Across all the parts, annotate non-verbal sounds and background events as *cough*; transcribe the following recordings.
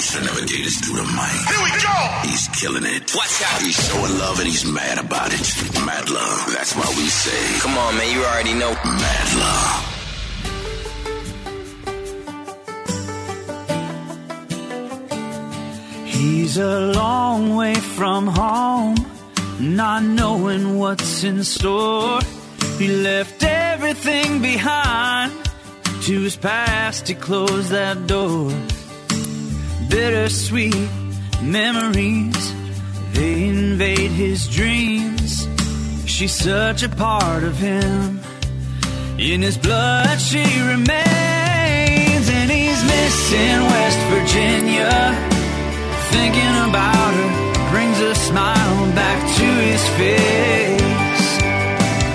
should never gave this dude a mic. Here we go! He's killing it. Watch out. He's showing love and he's mad about it. Mad love. That's why we say Come on, man, you already know. mad love. He's a long way from home, not knowing what's in store. He left everything behind. To his past, he closed that door. Bittersweet memories, they invade his dreams. She's such a part of him. In his blood, she remains, and he's missing West Virginia. Thinking about her brings a smile back to his face.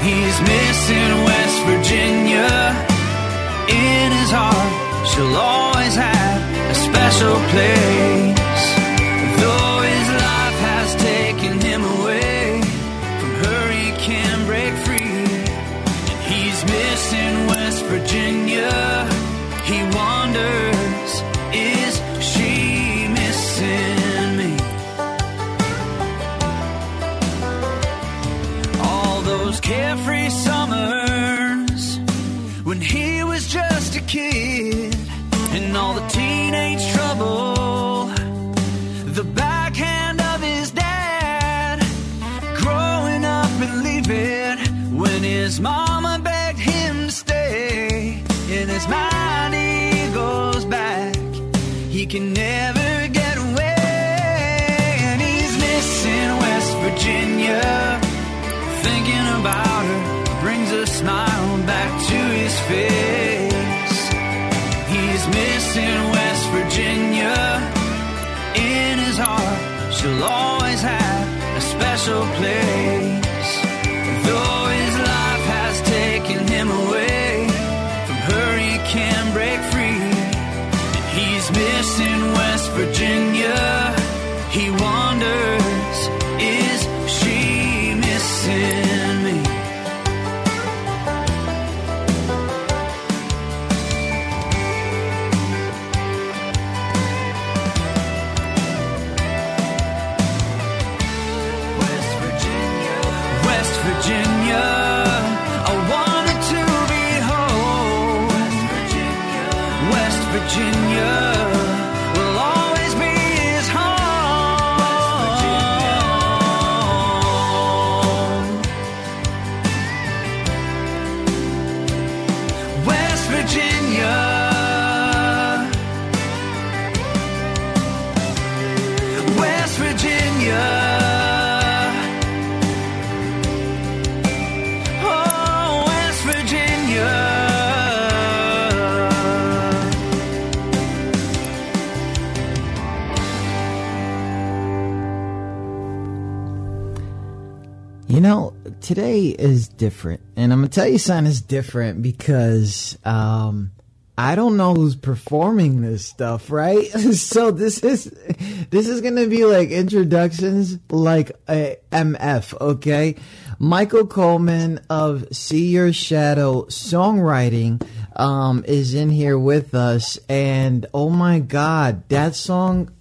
He's missing West Virginia. In his heart, she'll always have special place. Though his life has taken him away, from her he can break free. And he's missing West Virginia. He wonders, is she missing me? All those carefree summers when he was just a kid, and all the he can never get away, and he's missing West Virginia. Thinking about her brings a smile back to his face. He's missing West Virginia. In his heart, she'll always have a special place. Missing West Virginia. You know, today is different, and I'm gonna tell you something is different because um, I don't know who's performing this stuff, right? *laughs* so this is this is gonna be like introductions, like a MF, okay? Michael Coleman of See Your Shadow Songwriting um, is in here with us, and oh my God, that song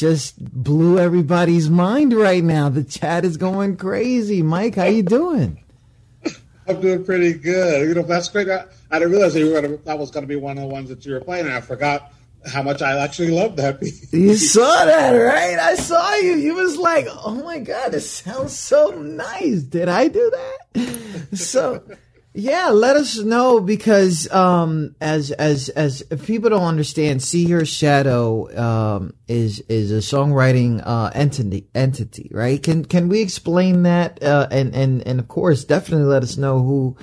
just blew everybody's mind right now. The chat is going crazy. Mike, how you doing? I'm doing pretty good. You know, that's great. I, I didn't realize that, you were gonna, that was going to be one of the ones that you were playing, and I forgot how much I actually loved that *laughs* piece. You saw that, right? I saw you. You was like, "Oh my god, it sounds so nice." Did I do that? *laughs* So, yeah, let us know because um, as as as if people don't understand, See Your Shadow um, is is a songwriting uh, entity entity, right? Can can we explain that? Uh, and and and of course, definitely let us know who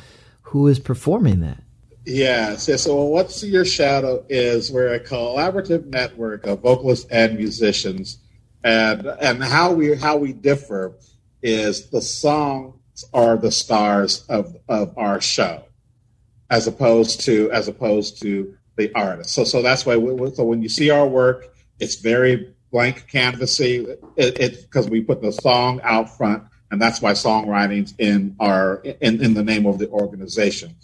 who is performing that. Yes. Yeah, so What's See Your Shadow is we're a collaborative network of vocalists and musicians, and and how we how we differ is the songs are the stars of of our show, as opposed to as opposed to the artist. So so that's why we, so when you see our work, it's very blank canvassy. It because we put the song out front, and that's why songwriting's in our in in the name of the organization.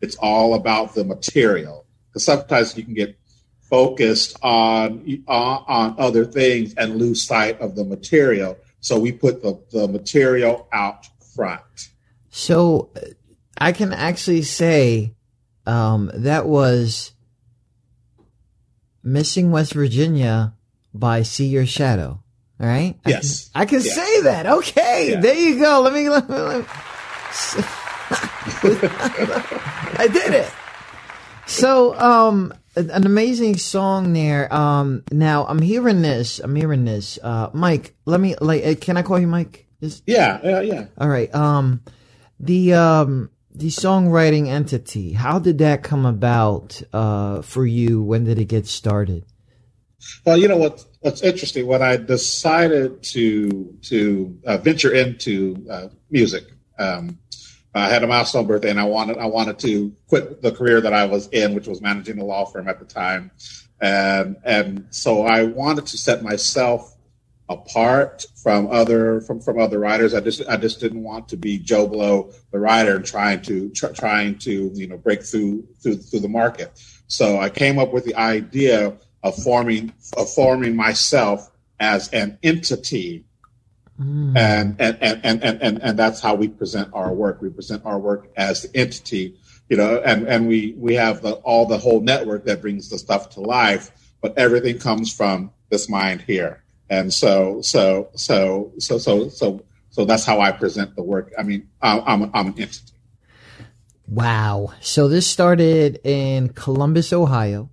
It's all about the material. Because sometimes you can get focused on on, other things and lose sight of the material. So we put the, the material out So uh, I can actually say um, that was Missing West Virginia by See Your Shadow. All right. Yes. I can, I can say that. Okay. Yeah. There you go. Let me. Let me, let me- *laughs* I did it. So, um, an an amazing song there. Um, now I'm hearing this. I'm hearing this. Uh, Mike, let me like. uh, Can I call you Mike? Is, Yeah, yeah, yeah. all right. Um, the um the songwriting entity. How did that come about? Uh, for you, when did it get started? Well, you know what? What's interesting when I decided to to uh, venture into uh, music. Um, I had a milestone birthday, and I wanted I wanted to quit the career that I was in, which was managing a law firm at the time, and and so I wanted to set myself apart from other from from other writers. I just I just didn't want to be Joe Blow, the writer, and trying to tr- trying to you know break through through through the market. So I came up with the idea of forming of forming myself as an entity hmm. and, and, and, and, and, and, and that's how we present our work. We present our work as the entity, you know, and, and we, we have the, all the whole network that brings the stuff to life, but everything comes from this mind here. And so, so, so, so, so, so, so that's how I present the work. I mean, I'm, I'm, I'm an entity. Wow. So this started in Columbus, Ohio.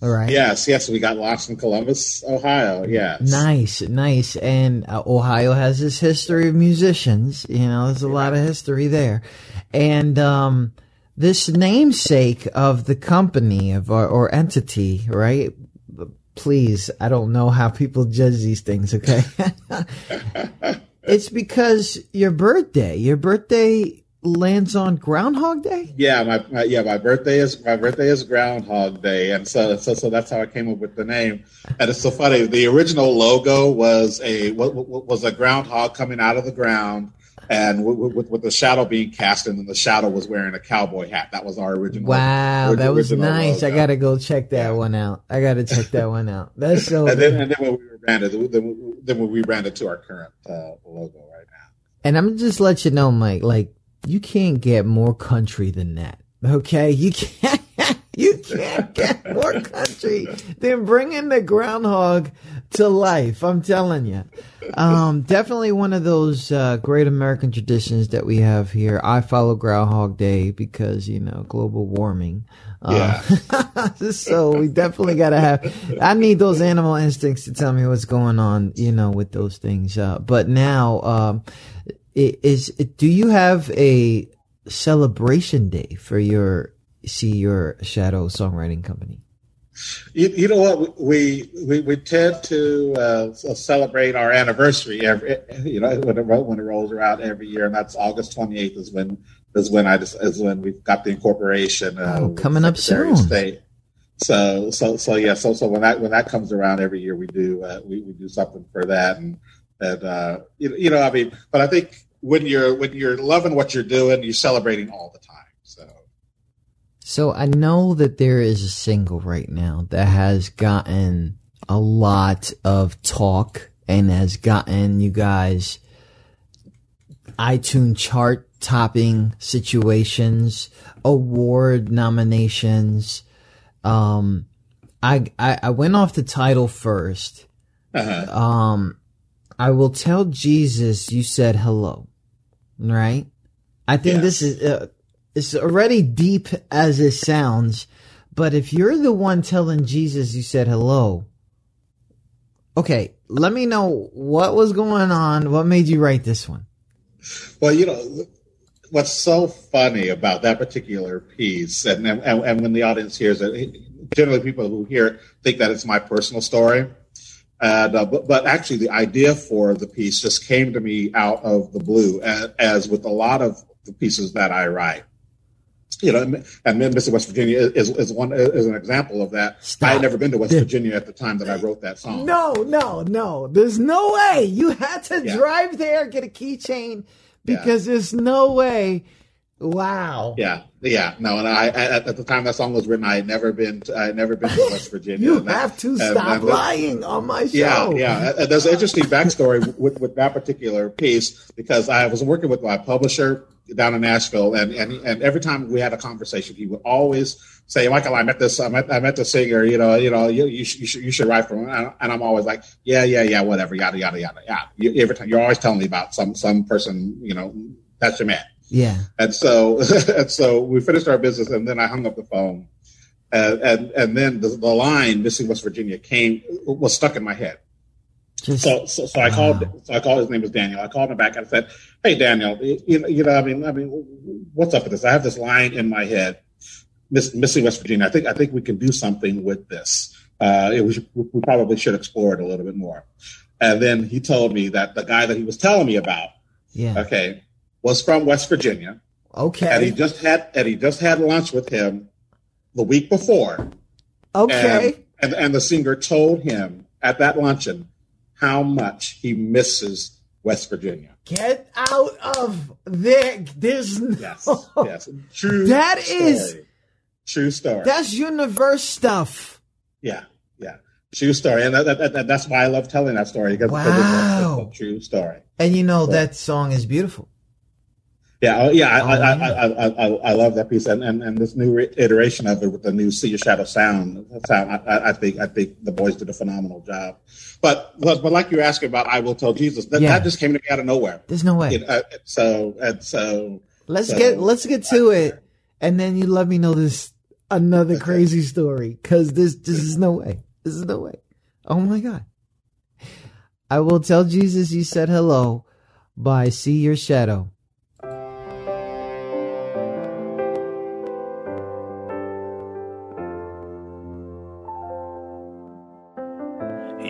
All right. Yes, yes, we got lost in Columbus, Ohio. Yes. Nice, nice. And uh, Ohio has this history of musicians. You know, there's a lot of history there. And um, this namesake of the company of or, or entity, right? Please, I don't know how people judge these things. Okay, *laughs* it's because your birthday. Your birthday lands on Groundhog Day. Yeah, my, my yeah, my birthday is my birthday is Groundhog Day, and so so so that's how I came up with the name. And it's so funny. The original logo was a wa- wa- was a groundhog coming out of the ground, and with, with, with the shadow being cast, and then the shadow was wearing a cowboy hat. That was our original. Wow, that was nice. I gotta go check that Yeah. one out. I gotta check that one out. That's so. And then, and then when we rebranded, then we, then we rebranded to our current uh, logo right now. And I'm just let you know, Mike, like you can't get more country than that. Okay, you can't. You can't get more country than bringing the groundhog to life. I'm telling you. Um, definitely one of those uh, great American traditions that we have here. I follow Groundhog Day because you know global warming. Uh, *laughs* so we definitely gotta have. I need those animal instincts to tell me what's going on. You know, with those things. Uh, but now, um, is do you have a celebration day for your see your shadow songwriting company? You, you know what? We we, we tend to uh, celebrate our anniversary every you know when it when it rolls around every year, and that's August twenty eighth is when is when I just is when we've got the incorporation. Uh, Oh, coming up soon. State. So so so yeah. So so when that when that comes around every year, we do uh, we we do something for that, and and uh, you, you know I mean, but I think when you're when you're loving what you're doing, you're celebrating all the time. So. I know that there is a single right now that has gotten a lot of talk and has gotten you guys iTunes chart topping situations, award nominations. Um, I, I, I went off the title first. Uh-huh. Um, I will tell Jesus you said hello. Right? I think Yeah. this is, uh, it's already deep as it sounds, but if you're the one telling Jesus you said hello, okay, let me know what was going on. What made you write this one? Well, you know, what's so funny about that particular piece, and and, and when the audience hears it, generally people who hear it think that it's my personal story. And, uh, but, but actually, the idea for the piece just came to me out of the blue, as, as with a lot of the pieces that I write. You know, and and West Virginia is, is one is an example of that. Stop. I had never been to West Virginia at the time that I wrote that song. No, no, no. There's no way. You had to Yeah. drive there, get a keychain, because there's no way Wow. Yeah, yeah. No, and I at, at the time that song was written, I had never been. To, I had never been to West *laughs* Virginia. You And that- have to and- stop and- lying on my show. Yeah, yeah. And There's an interesting backstory with, with that particular piece because I was working with my publisher down in Nashville, and, and and every time we had a conversation, he would always say, "Michael, I met this, I met, I met the singer. You know, you know, you, you, should, you should you should write for him." And and I'm always like, "Yeah, yeah, yeah, whatever, yada yada yada yada." You, every time you're always telling me about some some person, you know, that's your man. Yeah. And so, *laughs* and so we finished our business, and then I hung up the phone, and and, and then the, the line "Missing West Virginia" came was stuck in my head. Just So, so, so I called. Wow. So I called. His name was Daniel. I called him back and I said, "Hey, Daniel, you, know- you know, I mean, I mean, what's up with this? I have this line in my head, Miss, missing West Virginia. I think, I think we can do something with this. Uh, it was, we probably should explore it a little bit more." And then he told me that the guy that he was telling me about, yeah. okay, was from West Virginia, Okay, and he just had and he just had lunch with him the week before, Okay. and, and and the singer told him at that luncheon how much he misses West Virginia. Get out of there. There's no. Yes, yes, true. That story. is- true story. That's universe stuff. yeah, yeah, true story, and that, that, that, that's why I love telling that story because because it's, a, Wow. it's a true story. And you know that song is beautiful. Yeah, oh, yeah, I, Oh, I. I, I, I, I love that piece, and, and, and this new re- iteration of it with the new "See Your Shadow" sound. sound I, think I think the boys did a phenomenal job. But but, like you're asking about, I will tell Jesus. That, that just came to me out of nowhere. There's no way. You uh, so and so Let's get let's get to it, and then you let me know this another crazy story because this this is no way. This is no way. Oh my god! I will tell Jesus you said hello by See Your Shadow.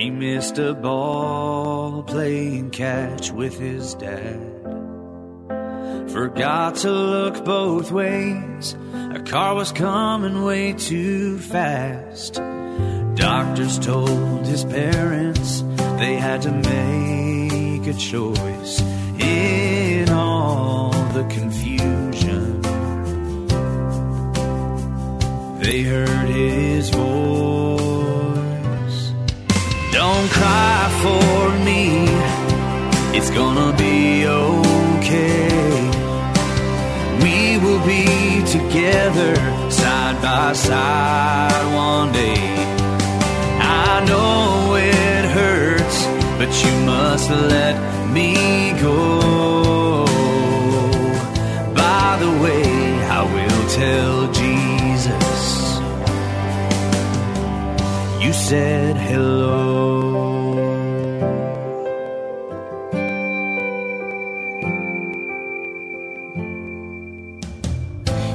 He missed a ball playing catch with his dad. Forgot to look both ways. A car was coming way too fast. Doctors told his parents they had to make a choice in all the confusion. They heard his voice. Don't cry for me, it's gonna be okay. We will be together side by side one day. I know it hurts, but you must let me go. By the way, I will tell said hello.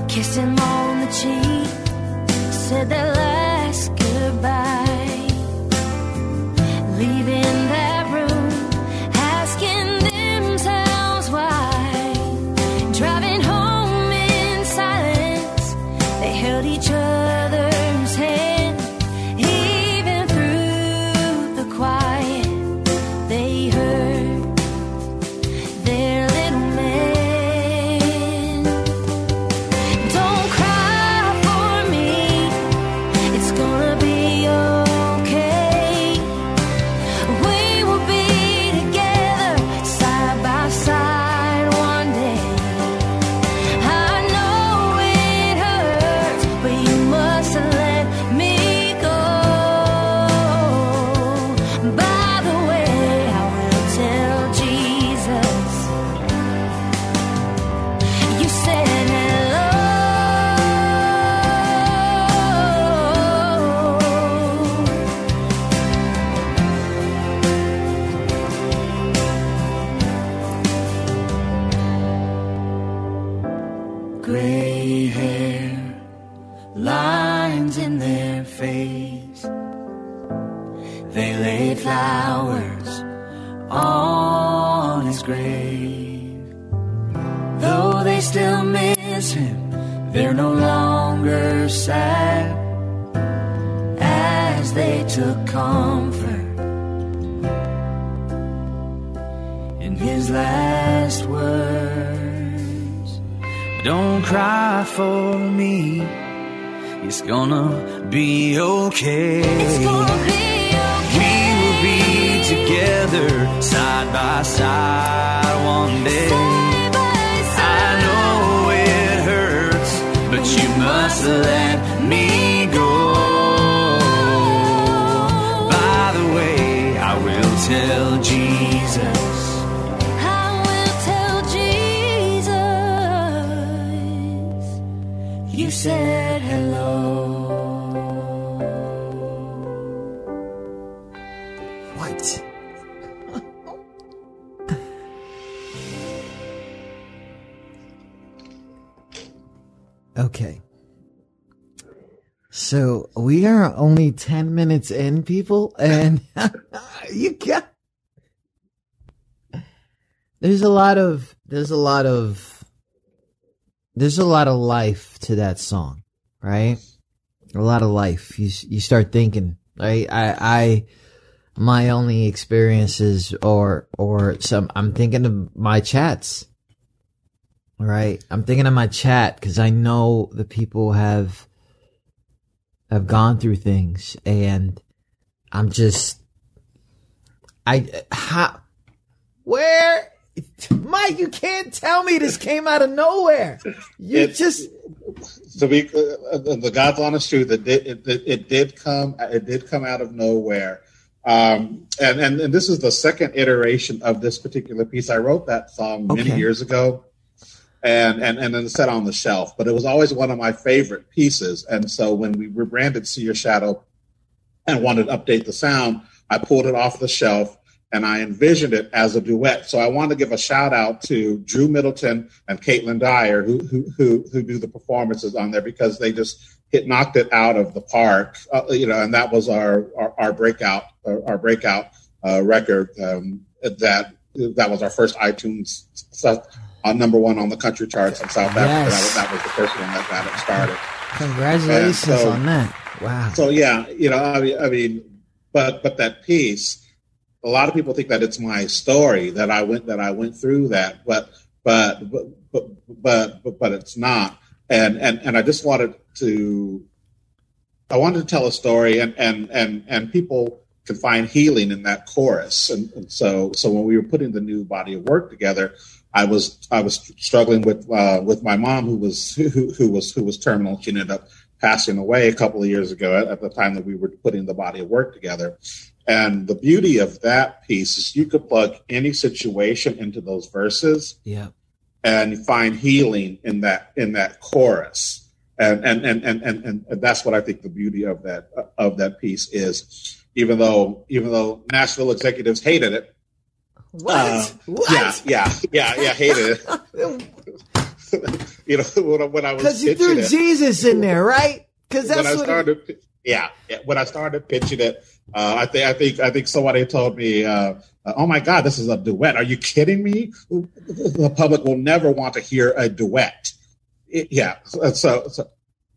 Kissed him on the cheek, said that last goodbye. Leaving that room, asking themselves why. Driving home in silence, they held each other's only 10 minutes in, people, and *laughs* you got. There's a lot of, there's a lot of, there's a lot of life to that song, right? A lot of life. You, you start thinking, right? I, I, my only experiences or or some I'm thinking of my chats. Right? I'm thinking of my chat cuz I know the people have have gone through things and I'm just I how where Mike, you can't tell me this came out of nowhere. You It's- just to be uh, the God's honest truth, it did it, it, it did come it did come out of nowhere. Um, and, and and this is the second iteration of this particular piece. I wrote that song many years ago, and and and then set on the shelf. But it was always one of my favorite pieces. And so when we rebranded "See Your Shadow" and wanted to update the sound, I pulled it off the shelf and I envisioned it as a duet. So I want to give a shout out to Drew Middleton and Caitlin Dyer who who who, who do the performances on there because they just hit knocked it out of the park. Uh, you know, and that was our our, our breakout our, our breakout uh, record um, that that was our first iTunes uh, number one on the country charts in South Africa. That, was, that was the first one that got it started. congratulations so- on that. Wow. So yeah, you know, I mean, I mean, but but that piece, a lot of people think that it's my story that I went that I went through that, but but but but but but, but it's not. And and and I just wanted to, I wanted to tell a story, and and and and people can find healing in that chorus. And, and so so when we were putting the new body of work together, I was I was struggling with uh, with my mom who was who, who was who was terminal. She ended up passing away a couple of years ago at, at the time that we were putting the body of work together. And the beauty of that piece is you could plug any situation into those verses Yeah. and find healing in that in that chorus. And and, and, and, and and that's what I think the beauty of that of that piece is. Even though even though Nashville executives hated it, What? uh, what? yeah, yeah, yeah, yeah, hated it. *laughs* you know, when, I- when I was Because you threw it, Jesus in there, right? Because that's when I what. started, yeah, yeah, when I started pitching it, uh, I think, I think, I think somebody told me, uh, uh, "Oh my God, this is a duet! Are you kidding me? The public will never want to hear a duet." It- yeah, so, so, so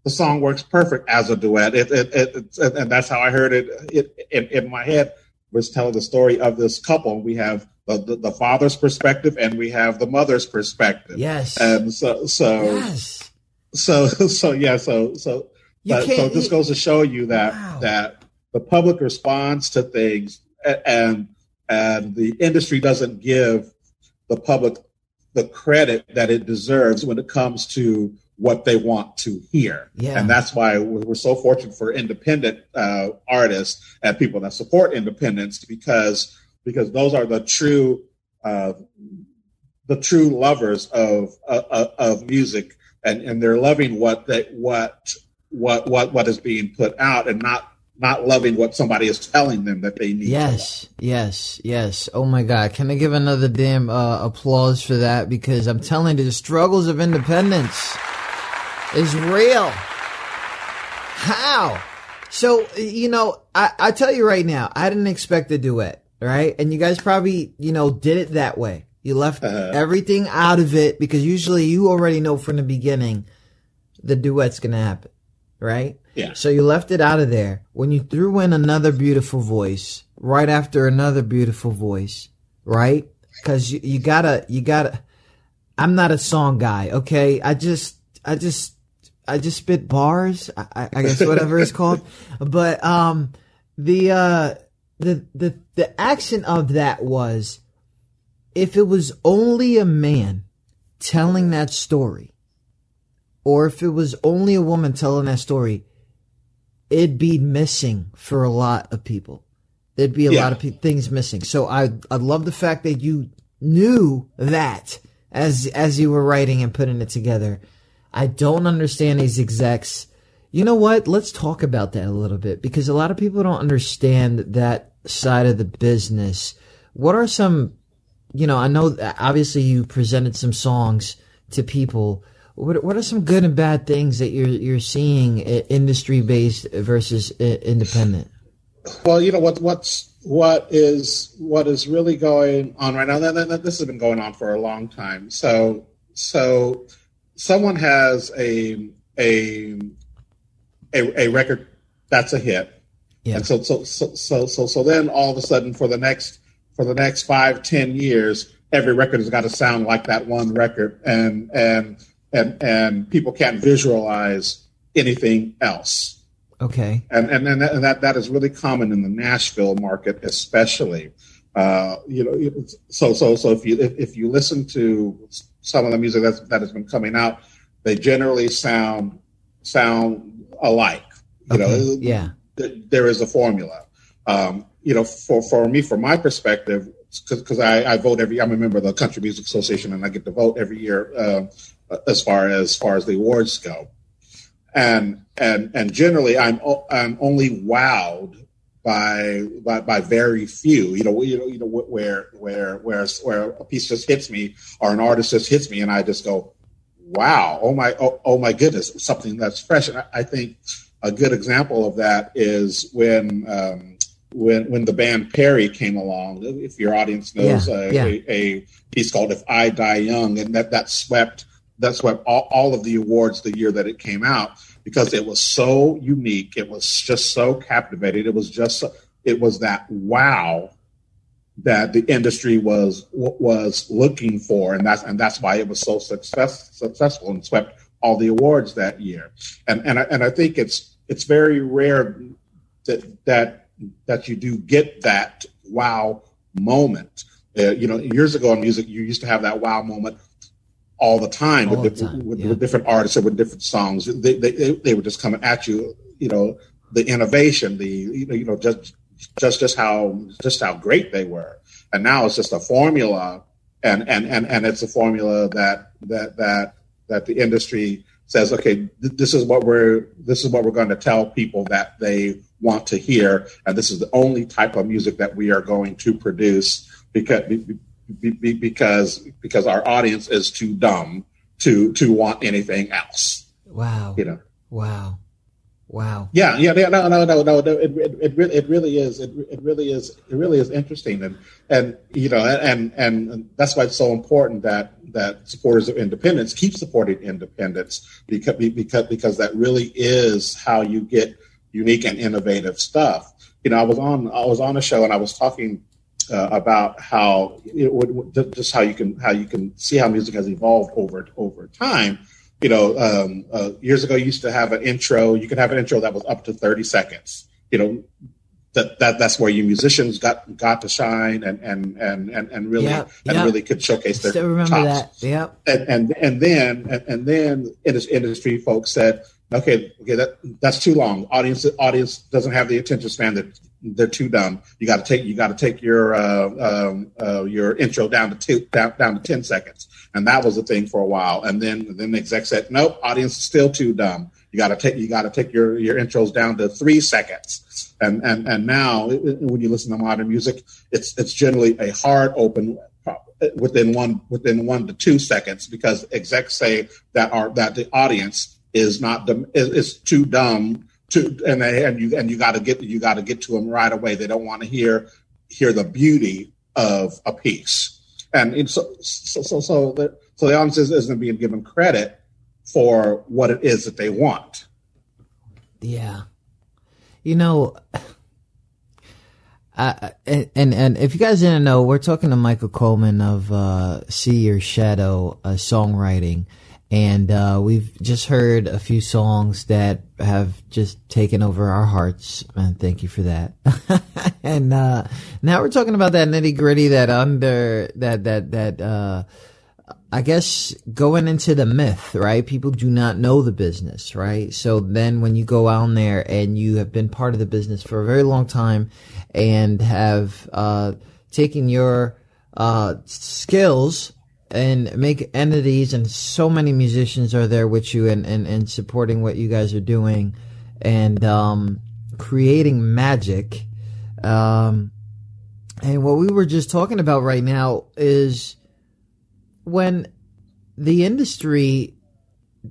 the song works perfect as a duet, it, it, it, and that's how I heard it, it in, in my head. Was telling the story of this couple. We have the, the, the father's perspective, and we have the mother's perspective. yes. And so, so, yes. so, *laughs* so, yeah, so, so, but, so this goes to show you that Wow. that the public responds to things and and the industry doesn't give the public the credit that it deserves when it comes to what they want to hear Yeah. and that's why we're we're so fortunate for independent uh, artists and people that support independence because because those are the true uh, the true lovers of uh, of music and and they're loving what they what what what what is being put out and not not loving what somebody is telling them that they need. Yes, yes, yes. Oh my God. Can I give another damn uh, applause for that? Because I'm telling you, the struggles of independence is real. How? So, you know, I, I tell you right now, I didn't expect a duet, right? And you guys probably, you know, did it that way. You left Uh-huh. everything out of it because usually you already know from the beginning the duet's going to happen, right? Yeah. So you left it out of there. When you threw in another beautiful voice, right after another beautiful voice, right? Because you, you gotta, you gotta, I'm not a song guy. Okay, I just I just I just spit bars. I, I guess whatever it's *laughs* called. But um, the uh, the the the action of that was if it was only a man telling that story, or if it was only a woman telling that story, it'd be missing for a lot of people. There'd be a Yeah. lot of pe- things missing. So I I love the fact that you knew that as as you were writing and putting it together. I don't understand these execs. You know what? Let's talk about that a little bit because a lot of people don't understand that side of the business. What are some, you know, I know obviously you presented some songs to people. What, what are some good and bad things that you're you're seeing industry based versus independent? Well, you know what what's what is what is really going on right now. That, this has been going on for a long time. So so someone has a a a, a record that's a hit, Yeah. and so so, so so so so then all of a sudden for the next for the next five ten years, every record has got to sound like that one record, and and and and people can't visualize anything else Okay. and and and that, and that that is really common in the Nashville market, especially. Uh, you know, so so so if you if, if you listen to some of the music that's, that has been coming out, they generally sound sound alike. You know, Okay. Yeah. Th- there is a formula. Um, you know, for for me, from my perspective, because I, I vote every. I'm a member of the Country Music Association, and I get to vote every year uh, as far as, far as the awards go. And and and generally, I'm I'm only wowed by by, by very few. You know, you know, you know where where where where a piece just hits me or an artist just hits me, and I just go, wow, oh my, oh, oh my goodness, something that's fresh. And I, I think a good example of that is when um, when when the band Perry came along. If your audience knows Yeah, uh, yeah. A, a piece called "If I Die Young," and that that swept that swept all, all of the awards the year that it came out because it was so unique. It was just so captivating. It was just it was that wow that the industry was was looking for, and that's and that's why it was so success, successful and swept all the awards that year. And and I, and I think it's it's very rare that that that you do get that wow moment. Uh, you know, years ago in music, you used to have that wow moment all the time, All with, the different, time, with, yeah. with different artists and with different songs. They, they they they were just coming at you. You know, the innovation, the you know, you know just just just how just how great they were. And now it's just a formula, and and and and it's a formula that that that that the industry says, okay, th- this is what we're this is what we're going to tell people that they want to hear, and this is the only type of music that we are going to produce because be- be- be- because because our audience is too dumb to to want anything else. Wow. You know. Wow. Wow. Yeah, yeah, yeah, no, no, no, no. no it, it, it, really, it really is. It, it really is. It really is interesting, and and you know, and and that's why it's so important that that supporters of independence keep supporting independence because because because that really is how you get unique and innovative stuff. You know, I was on I was on a show and I was talking uh, about how you know, just how you can how you can see how music has evolved over over time you know, um, uh, years ago, you used to have an intro. You could have an intro that was up to thirty seconds. You know, that, that that's where you musicians got got to shine and and and and, and really Yep, and yep. really could showcase their Still remember chops. that. Yep. And and and then and, and then indus- industry folks said, okay, okay, that that's too long. Audience audience doesn't have the attention span. That they're too dumb. You got to take you got to take your uh, um, uh, your intro down to two down, down to ten seconds, and that was the thing for a while. And then then the exec said, nope, audience is still too dumb. You got to take you got to take your your intros down to three seconds. And and and now it- it- when you listen to modern music, it's it's generally a hard open within one within one to two seconds because execs say that are that the audience is not is, is too dumb to and they, and you and you got to get you got to get to them right away. They don't want to hear hear the beauty of a piece, and it's so so so so the, so the audience is- isn't being given credit for what it is that they want. Yeah. You know, *sighs* Uh, and, and and if you guys didn't know, we're talking to Michael Coleman of uh, See Your Shadow uh, songwriting, and uh, we've just heard a few songs that have just taken over our hearts, and thank you for that. *laughs* and uh, now we're talking about that nitty gritty, that under that that that uh, I guess going into the myth, right? People do not know the business, right? So then when you go out there and you have been part of the business for a very long time and have uh, taken your uh, skills and make entities and so many musicians are there with you and, and, and supporting what you guys are doing and um, creating magic. Um, and what we were just talking about right now is when the industry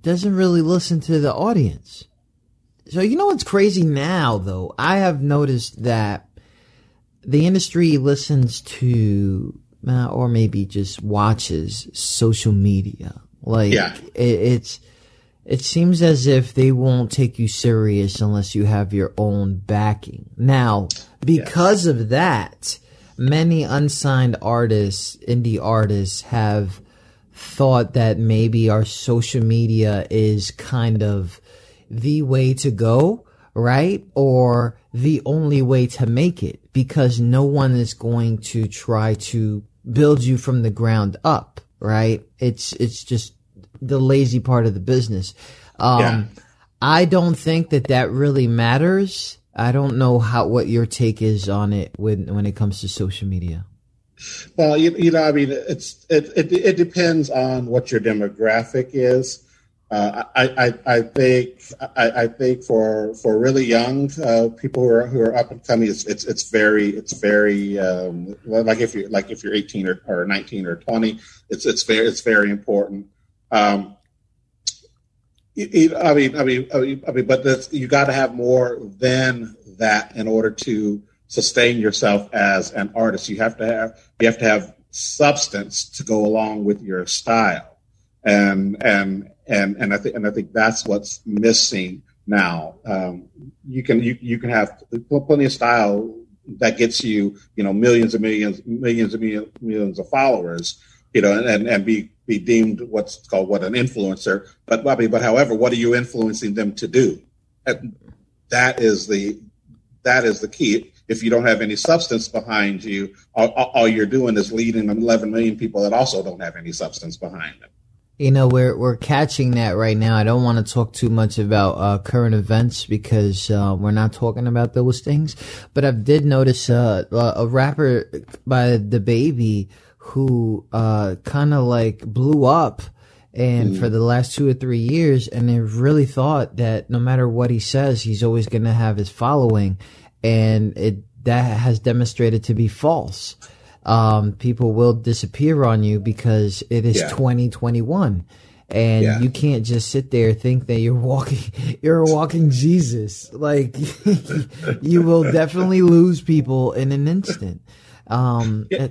doesn't really listen to the audience. So you know what's crazy now though? I have noticed that the industry listens to uh, or maybe just watches social media. Like Yeah. it, it's it seems as if they won't take you serious unless you have your own backing. Now, because of that, many unsigned artists, indie artists have thought that maybe our social media is kind of the way to go, right? Or the only way to make it because no one is going to try to build you from the ground up, right? It's, it's just the lazy part of the business. Um, Yeah. I don't think that that really matters. I don't know how, what your take is on it when, when it comes to social media. Well, you, you know, I mean, it's it, it it depends on what your demographic is. Uh, I, I think I, I think for for really young uh, people who are who are up and coming, it's it's it's very it's very um, like if you like if you're 18 or, or 19 or 20, it's it's very it's very important. Um, you- I mean, I mean, I mean, I mean, but that's, you got to have more than that in order to sustain yourself as an artist. You have to have you have to have substance to go along with your style, and and and and I think and I think that's what's missing now. Um, you can you you can have plenty of style that gets you you know millions and millions millions and millions, millions of followers you know and and be be deemed what's called what an influencer. But Bobby but however what are you influencing them to do? That is the that is the key. If you don't have any substance behind you all all you're doing is leading 11 million people that also don't have any substance behind them You know, we're we're catching that right now. I don't want to talk too much about uh, current events because uh, we're not talking about those things. But I did notice uh, a rapper by DaBaby who uh, kind of like blew up, and for the last two or three years, and they really thought that no matter what he says, he's always going to have his following, and it that has demonstrated to be false um, people will disappear on you because it is Yeah. 2021 and Yeah. you can't just sit there think that you're walking *laughs* you're walking jesus like *laughs* you will definitely lose people in an instant um Yeah,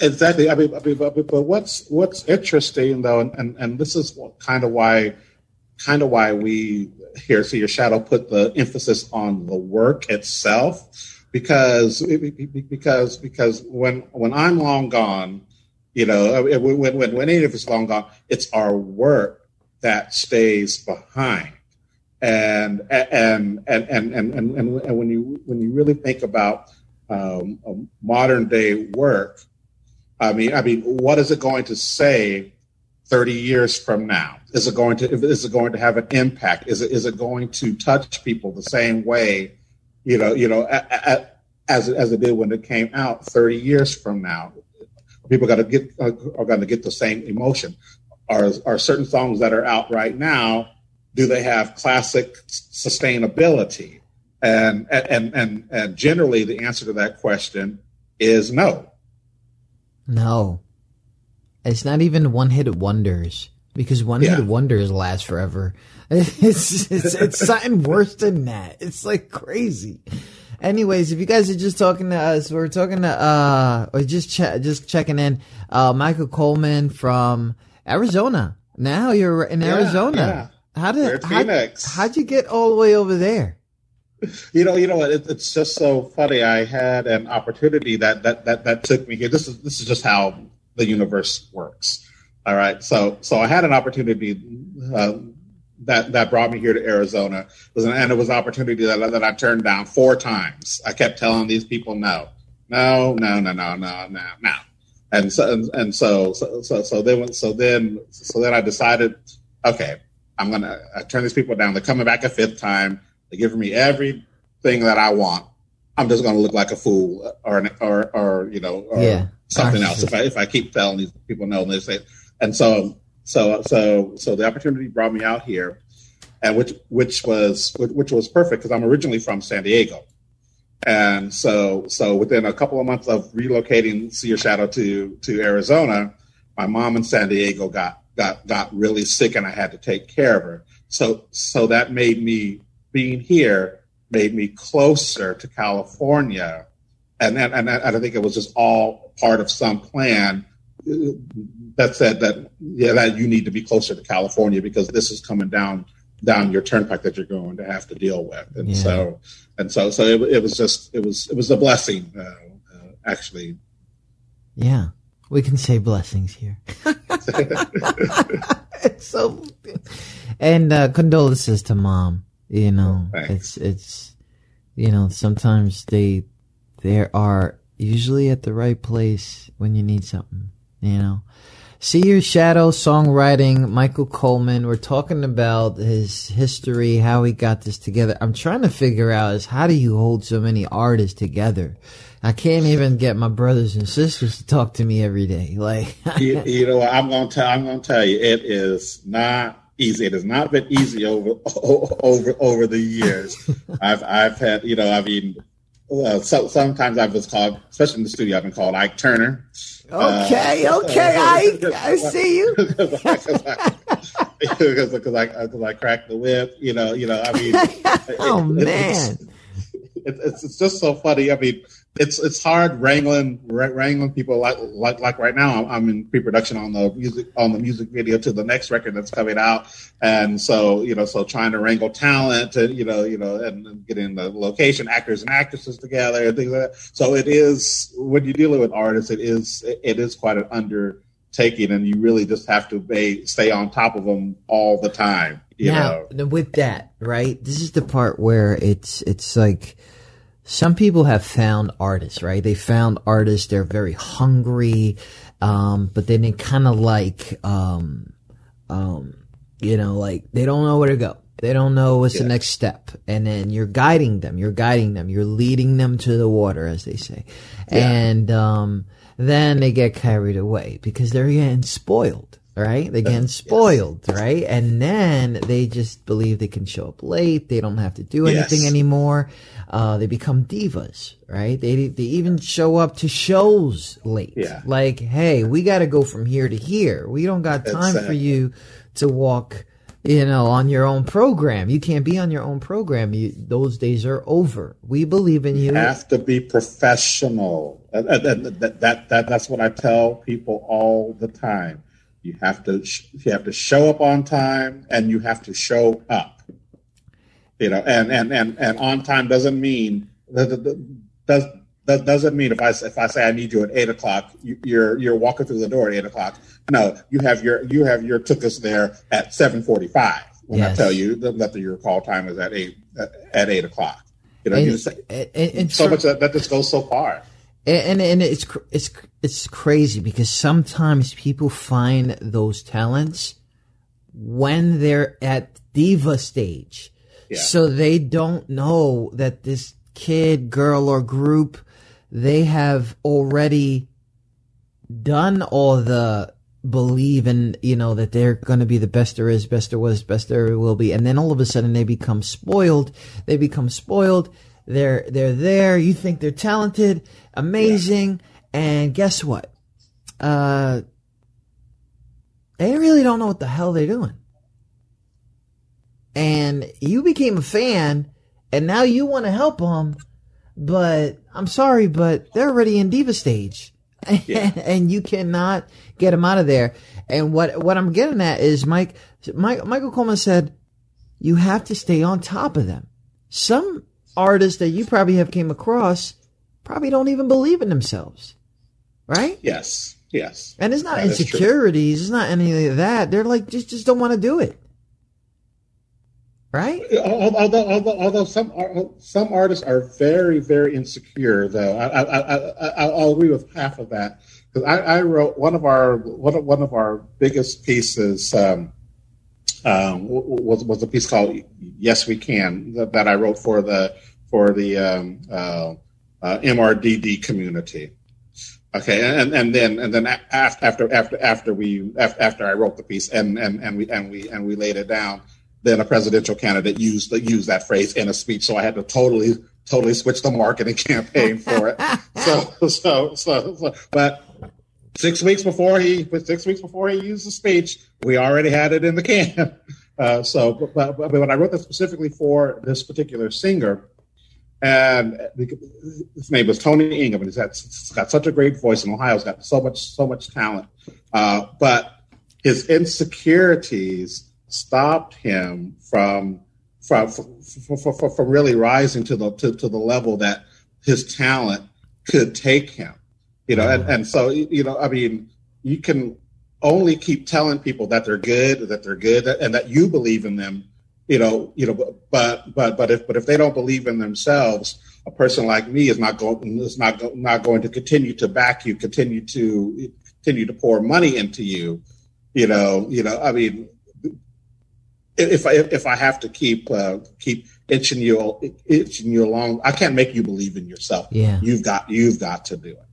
exactly. I mean, I mean, but, what's what's interesting though, and, and, and this is kind of why, kind of why we here see your shadow put the emphasis on the work itself, because because because when when I'm long gone, you know, when when when, any of us long gone, it's our work that stays behind and and and and and and, and, when you when you really think about um, modern day work, I mean, I mean, what is it going to say thirty years from now? Is it going to is it going to have an impact? Is it is it going to touch people the same way, you know, you know, as it, as it did when it came out thirty years from now? People got to get uh, are going to get the same emotion. Are are certain songs that are out right now? Do they have classic sustainability? And and and and generally, the answer to that question is no. no it's not even one hit wonders because one hit wonders last forever it's, it's it's something worse than that it's like crazy Anyways, if you guys are just talking to us, we're talking to uh, or just che- just checking in. Uh, Michael Coleman from Arizona. Now you're in Yeah, Arizona. How We're did how, Phoenix. how'd you get all the way over there? you know, you know what? It, it's just so funny. I had an opportunity that that that that took me here. This is this is just how the universe works. All right. So so I had an opportunity uh, that that brought me here to Arizona. It was an, and it was an opportunity that that I turned down four times. I kept telling these people no, no, no, no, no, no, no, no. And so and, and so, so so so then so then so then I decided, okay, I'm gonna I turn these people down. They're coming back a fifth time. They're giving me everything that I want. I'm just gonna look like a fool or or or you know or Yeah. something else if I if I keep telling these people no and they say and so so so so the opportunity brought me out here and which which was which was perfect because I'm originally from San Diego. And so so within a couple of months of relocating See Your Shadow to to Arizona my mom in San Diego got got got really sick and I had to take care of her. So so that made me being here made me closer to California. And and, and I think it was just all part of some plan that said that yeah that you need to be closer to California because this is coming down down your turnpike that you're going to have to deal with and Yeah. so and so so it, it was just it was it was a blessing uh, uh, actually Yeah. We can say blessings here. *laughs* *laughs* it's so and uh condolences to mom. You know, Thanks. it's it's you know, sometimes they they are usually at the right place when you need something, you know. See Your Shadow songwriting, Michael Coleman. We're talking about his history, how he got this together. I'm trying to figure out is how do you hold so many artists together? I can't even get my brothers and sisters to talk to me every day. *laughs* Like, you, you know, I'm gonna tell. I'm gonna tell you, it is not easy. It has not been easy over *laughs* over over the years. *laughs* I've I've had, you know, I've mean, uh, so, sometimes I was called, especially in the studio, I've been called Ike Turner. okay, Uh, okay, *laughs* I I see you. *laughs* because because I because I cracked the whip. You know, you know. I mean, *laughs* Oh it- man, it, it's it's just so funny. I mean, it's it's hard wrangling wrangling people like like like right now. I'm, I'm in pre-production on the music on the music video to the next record that's coming out, and so you know, so trying to wrangle talent and you know, you know, and, and getting the location actors and actresses together and things like that. So it is when you're dealing with artists, it is it is quite an undertaking, and you really just have to be, stay on top of them all the time. You now know, with that, right? This is the part where it's it's like some people have found artists, right? They found artists. They're very hungry, um, but then they kind of like, um, um, you know, like they don't know where to go. They don't know what's the next step, and then you're guiding them. You're guiding them. You're leading them to the water, as they say, and um, then they get carried away because they're getting spoiled. Right? They're getting spoiled, right? And then they just believe they can show up late. They don't have to do anything Yes. anymore. Uh, they become divas, right? They they even show up to shows late. Yeah. Like, hey, we got to go from here to here. We don't got time for you to walk, you know, on your own program. You can't be on your own program. You, those days are over. We believe in you. You have to be professional. And That, that, that, that's what I tell people all the time. You have to sh- you have to show up on time, and you have to show up. You know, and and and, and on time doesn't mean that- that- that- does that doesn't mean if I if I say I need you at eight o'clock, you, you're you're walking through the door at eight o'clock. No, you have your you have your took us there at seven forty five. When Yes. I tell you that, your call time is at eight at eight o'clock. You know, And- you say, and- and- so much that, that just goes so far. and and it's it's it's crazy because sometimes people find those talents when they're at diva stage Yeah. so they don't know that this kid girl or group they have already done all the believe in you know that they're going to be the best there is best there was best there will be. And then all of a sudden they become spoiled. They become spoiled. They're they're there. You think they're talented amazing. And guess what? Uh they really don't know what the hell they're doing and you became a fan and now you want to help them but i'm sorry but they're already in diva stage *laughs* and you cannot get them out of there and what what i'm getting at is mike, mike michael coleman said you have to stay on top of them some artists that you probably have came across probably don't even believe in themselves, right? Yes, yes. And it's not That insecurities. It's not any of that. They're like just just don't want to do it, right? Although, although, although some some artists are very, very insecure, though, I, I, I, I, I'll agree with half of that because I, I wrote one of our one of, one of our biggest pieces um, um, was was a piece called "Yes We Can" that, that I wrote for the for the um, uh, uh, MRDD community. Okay, and and then and then after after after after we after I wrote the piece and and and we and we and we laid it down, then a presidential candidate used used that phrase in a speech, so I had to totally totally switch the marketing *laughs* campaign for it. so, so so so but six weeks before he six weeks before he used the speech, we already had it in the can. *laughs* Uh, so, but, but, but when I wrote this specifically for this particular singer, and his name was Tony Ingham, and he's got, he's got such a great voice, in Ohio, he's got so much so much talent, uh, but his insecurities stopped him from from from, from, from, really rising to the to, to the level that his talent could take him. You know, and, mm-hmm. and so you know, I mean, you can only keep telling people that they're good, that they're good, and that you believe in them. You know, you know, but but but if but if they don't believe in themselves, a person like me is not going is not go, not going to continue to back you, continue to continue to pour money into you. You know, you know, I mean, if I if I have to keep uh, keep itching you itching you along, I can't make you believe in yourself. Yeah. You've got you've got to do it.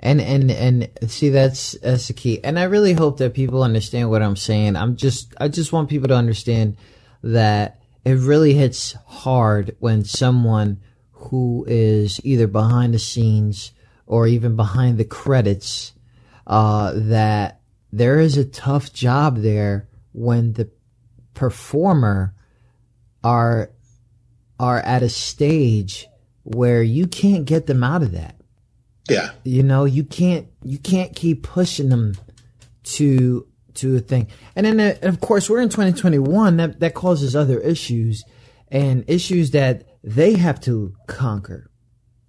And and and see that's that's the key. And I really hope that people understand what I'm saying. I'm just I just want people to understand that it really hits hard when someone who is either behind the scenes or even behind the credits uh that there is a tough job there when the performer are are at a stage where you can't get them out of that. Yeah, you know you can't you can't keep pushing them to to a thing. And then uh, of course we're in 2021 that that causes other issues and issues that they have to conquer.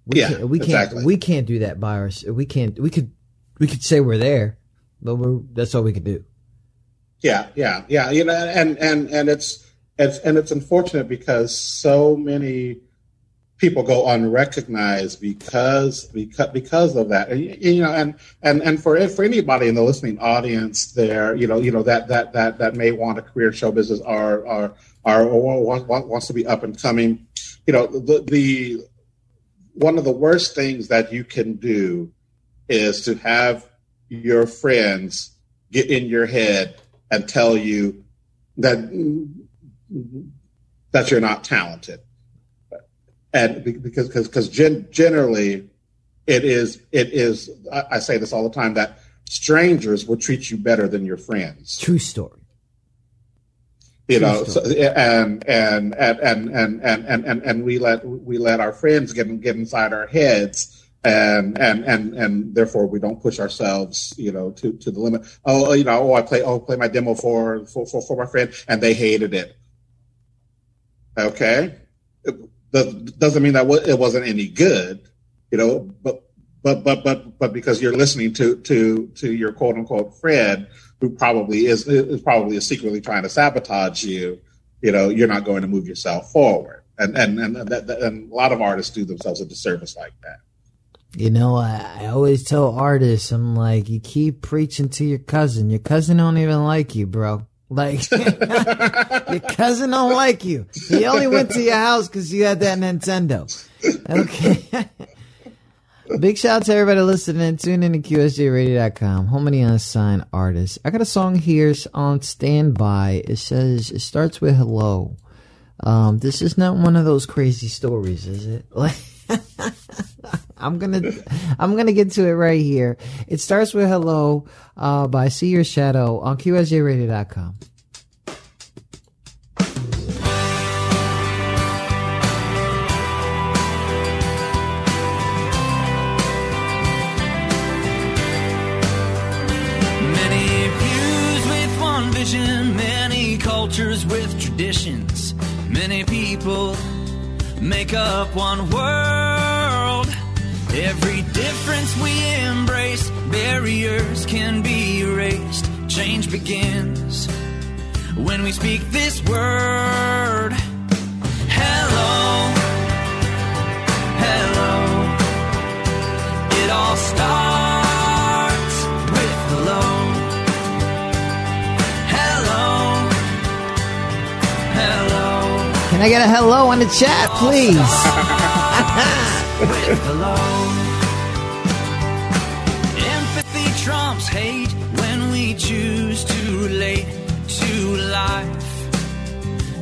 We Yeah, can't, we can't we can't do that by ourselves we can't we could we could say we're there but we're that's all we could do yeah, yeah, yeah. You know, and and and it's it's and it's unfortunate because so many people go unrecognized because because because of that. And, you know, and and and for for anybody in the listening audience, there, you know, you know that that that that may want a career in show business or or or, or wants, to be up and coming. You know, the the one of the worst things that you can do is to have your friends get in your head and tell you that that you're not talented. And because because because generally it is it is I, say this all the time that strangers will treat you better than your friends. True story. You true know story. So, and, and, and, and and and and and and we let we let our friends get get inside our heads and and and and therefore we don't push ourselves you know to to the limit. Oh, oh you know oh i play oh play my demo for for for, for my friend and they hated it. Okay? That doesn't mean that it wasn't any good you know but but but but but because you're listening to to to your quote unquote friend who probably is is probably is secretly trying to sabotage you you know you're not going to move yourself forward. And and and, that, and a lot of artists do themselves a disservice like that You know, I, I always tell artists, I'm like, you keep preaching to your cousin. Your cousin don't even like you, bro. Like, *laughs* your cousin don't like you. He only went to your house because you had that Nintendo. Okay. *laughs* Big shout out to everybody listening. Tune in to QSJRadio.com. Home of the unsigned artists. I got a song here on standby. It says, it starts with hello. Um, this is not one of those crazy stories, is it? *laughs* Like, *laughs* I'm gonna I'm gonna get to it right here. It starts with hello uh, by See Your Shadow on QSJRadio.com. Many views with one vision, many cultures with traditions, many people make up one world. Every difference we embrace, barriers can be erased. Change begins when we speak this word. Hello, hello. It all starts I get a hello on the chat, please? Empathy trumps hate when we choose to relate to life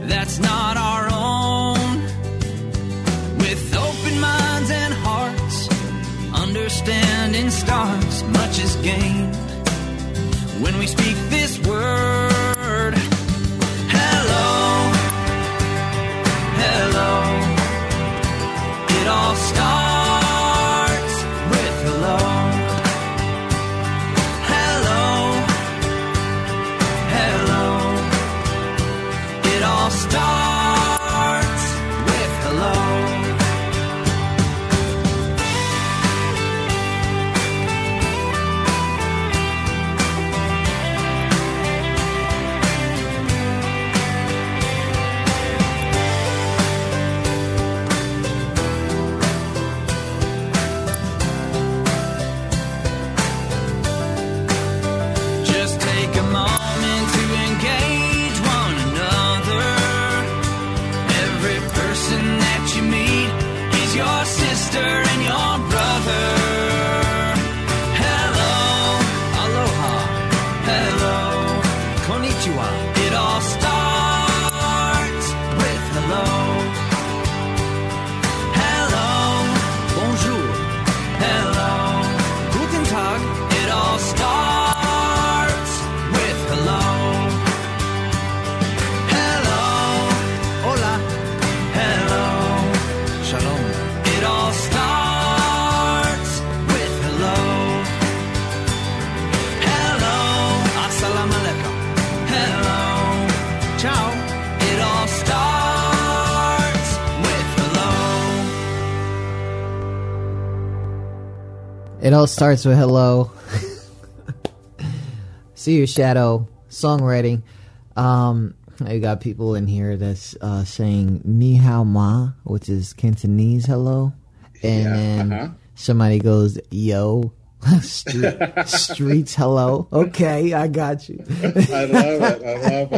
that's not our own. With open minds and hearts, understanding starts, much gained when we speak this word. Starts with hello. *laughs* See your shadow songwriting. Um, I got people in here that's uh, saying "ni hao ma," which is Cantonese hello, and Yeah, then uh-huh. somebody goes "yo." *laughs* Street, *laughs* streets hello okay i got you I love it. I love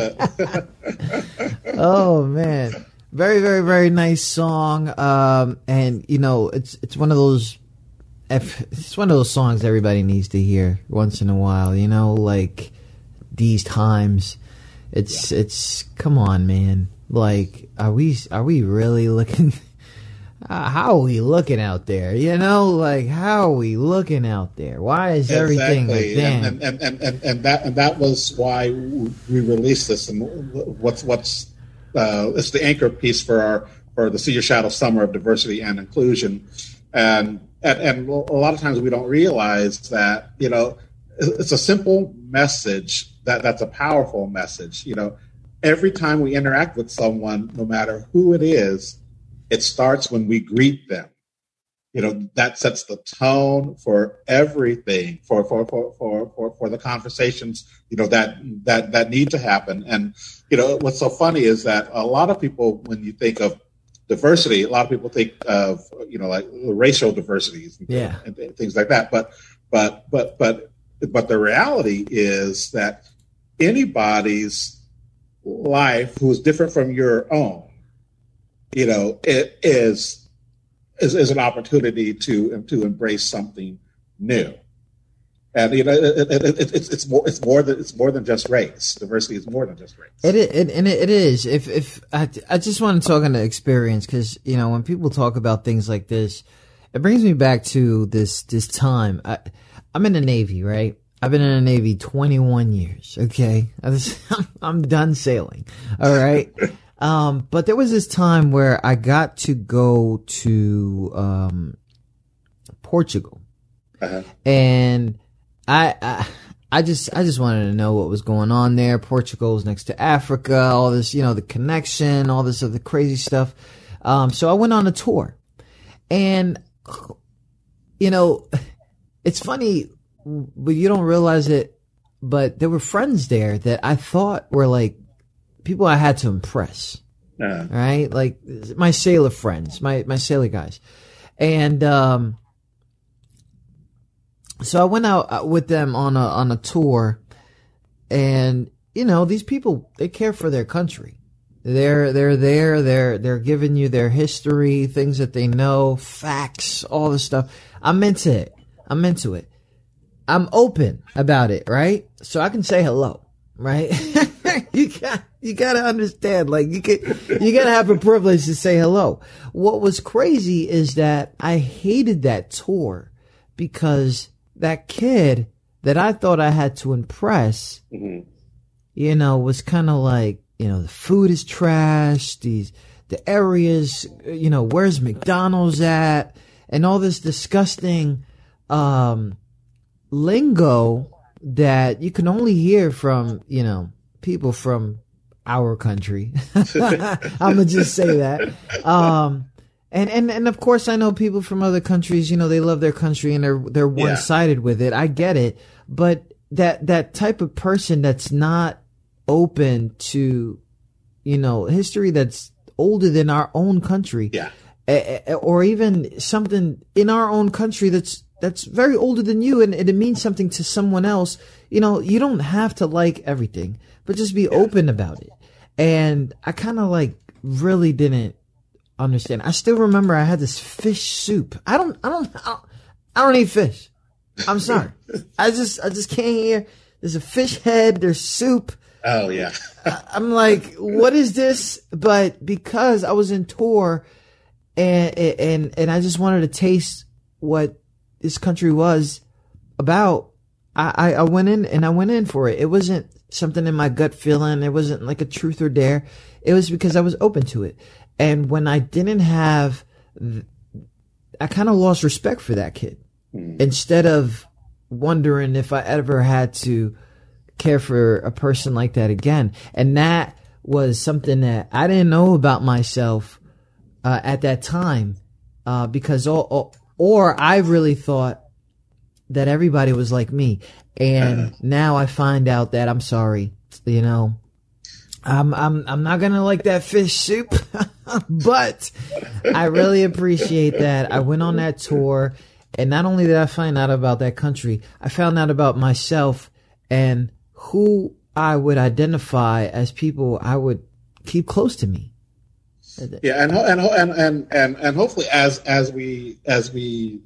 it. oh man very very very nice song um and you know it's it's one of those it's one of those songs everybody needs to hear once in a while you know like these times. It's it's come on man. Like are we are we really looking *laughs* uh, how are we looking out there you know? Like how are we looking out there? Why is everything like exactly. that? And, and, and, and, and that and that was why we released this and what's what's uh, it's the anchor piece for our for the See Your Shadow Summer of Diversity and Inclusion. And, and and a lot of times we don't realize that you know it's a simple message that that's a powerful message you know. Every time we interact with someone no matter who it is it starts when we greet them. You know that sets the tone for everything for for for for for, for the conversations you know that that that need to happen. And you know what's so funny is that a lot of people when you think of diversity a lot of people think of you know like racial diversities and, Yeah. and, and things like that but but but but but the reality is that anybody's life who is different from your own you know it is is, is an opportunity to to embrace something new and you know it, it, it, it's it's more it's more than it's more than just race diversity is more than just race It, it and it, is. If if I, I just want to talk on the experience because you know when people talk about things like this, it brings me back to this this time. I, I'm in the Navy, right? I've been in the Navy 21 years. Okay, I just, *laughs* I'm done sailing. All right. *laughs* Um, but there was this time where I got to go to um, Portugal, Uh-huh. and I, I I just I just wanted to know what was going on there. Portugal is next to Africa, all this, you know, the connection, all this other crazy stuff. Um, so I went on a tour, and you know, it's funny, but you don't realize it. But there were friends there that I thought were like people I had to impress Uh, right? Like my sailor friends, my my sailor guys, and um, so I went out uh, with them on a on a tour, and you know these people they care for their country. They're they're there. They're they're giving you their history, things that they know, facts, all this stuff. I'm into it. I'm into it. I'm open about it, right? So I can say hello, right? *laughs* you got you got to understand, like you can you got to have a privilege to say hello. What was crazy is that I hated that tour because that kid that I thought I had to impress, you know, was kind of like, you know, the food is trash, these the areas, you know, where's McDonald's at, and all this disgusting um lingo that you can only hear from, you know, people from our country. *laughs* I'm gonna just say that. Um, and, and, and of course I know people from other countries, you know, they love their country and they're, they're one sided with it. I get it. But that, that type of person that's not open to, you know, history that's older than our own country yeah. or even something in our own country that's that's very older than you and it means something to someone else you know you don't have to like everything but just be open about it and i kind of like really didn't understand i still remember i had this fish soup i don't i don't i don't, I don't eat fish i'm sorry *laughs* i just i just can't hear there's a fish head there's soup Oh yeah. I'm like, what is this? But because I was in tour and, and, and I just wanted to taste what this country was about, I, I, I went in and I went in for it. It wasn't something in my gut feeling. It wasn't like a truth or dare. It was because I was open to it. And when I didn't have, I kind of lost respect for that kid instead of wondering if I ever had to care for a person like that again. And that was something that I didn't know about myself uh, at that time uh, because all, all, or I really thought that everybody was like me. And now I find out that I'm sorry, you know. I'm I'm I'm not gonna like that fish soup, *laughs* *laughs* but I really appreciate that. I went on that tour, and not only did I find out about that country, I found out about myself and who I would identify as people I would keep close to me. Yeah, and and and and and hopefully, as as we as we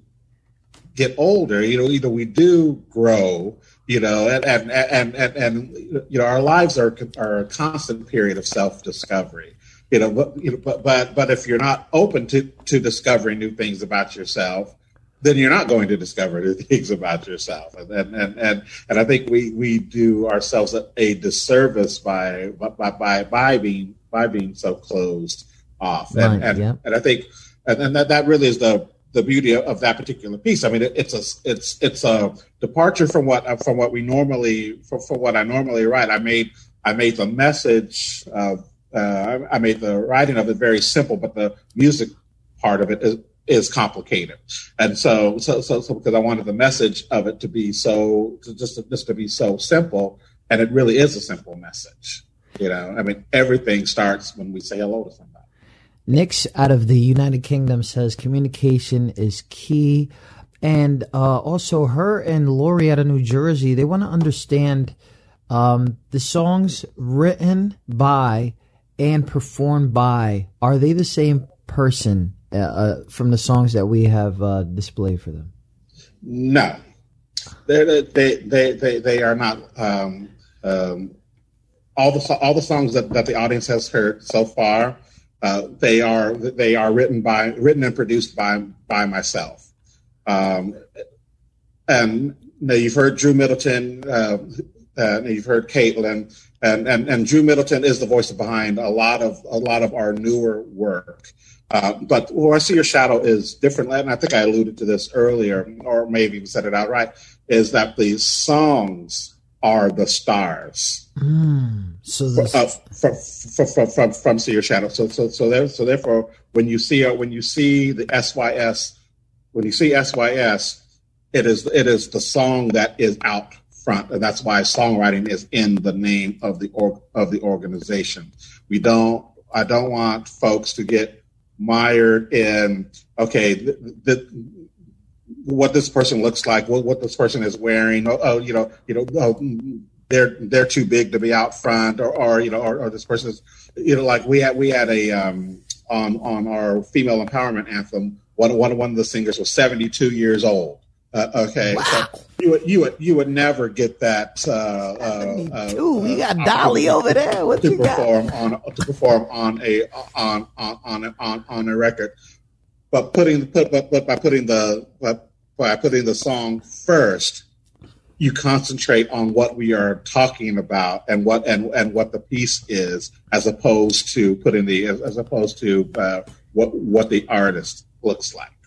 get older, you know, either we do grow, you know, and and and and, and you know, our lives are are a constant period of self discovery. You know, but, you know, but but but if you're not open to to discovering new things about yourself, then you're not going to discover new *laughs* things about yourself. And and and and, and I think we we do ourselves a, a disservice by by by by being by being so closed off. And Right, and, yeah. and I think and, and that that really is the the beauty of, that particular piece. I mean, it, it's a it's it's a departure from what uh, from what we normally from, from what I normally write. I made I made the message of uh, I made the writing of it very simple, but the music part of it is is complicated, and so so so, so because I wanted the message of it to be so to just just to be so simple, and it really is a simple message. You know, I mean, everything starts when we say hello to somebody. Nix out of the United Kingdom says communication is key. And uh, also, her and Lori out of New Jersey, they want to understand um, the songs written by and performed by. Are they the same person uh, uh, from the songs that we have uh, displayed for them? No, They're, they they they they are not. Um, um, all the all the songs that, that the audience has heard so far, uh, they are they are written by written and produced by by myself. Um, and now you've heard Drew Middleton, uh, uh, you've heard Caitlin, and, and and Drew Middleton is the voice behind a lot of a lot of our newer work. Uh, but where I see your shadow is different, and I think I alluded to this earlier, or maybe even said it outright, is that the songs are the stars So this, uh, from, from, from, from, from See Your Shadow. So, so, so, there, so therefore, when you see, uh, when you see the SYS, when you see SYS, it is, it is the song that is out front. And that's why songwriting is in the name of the, org, of the organization. We don't, I don't want folks to get mired in, okay, the, what this person looks like, what, what this person is wearing. Oh, oh you know, you know, oh, they're they're too big to be out front, or, or you know, or, or this person is, you know, like we had we had a um, on on our female empowerment anthem. One one one of the singers was seventy two years old. Uh, okay, so you would you would you would never get that. Uh, uh, uh, Ooh, we got uh, Dolly over there. What to you got? perform on to perform on a on on on on, on a record, but putting put but, but by putting the but by putting the song first, you concentrate on what we are talking about and what and and what the piece is, as opposed to putting the as, as opposed to uh, what what the artist looks like.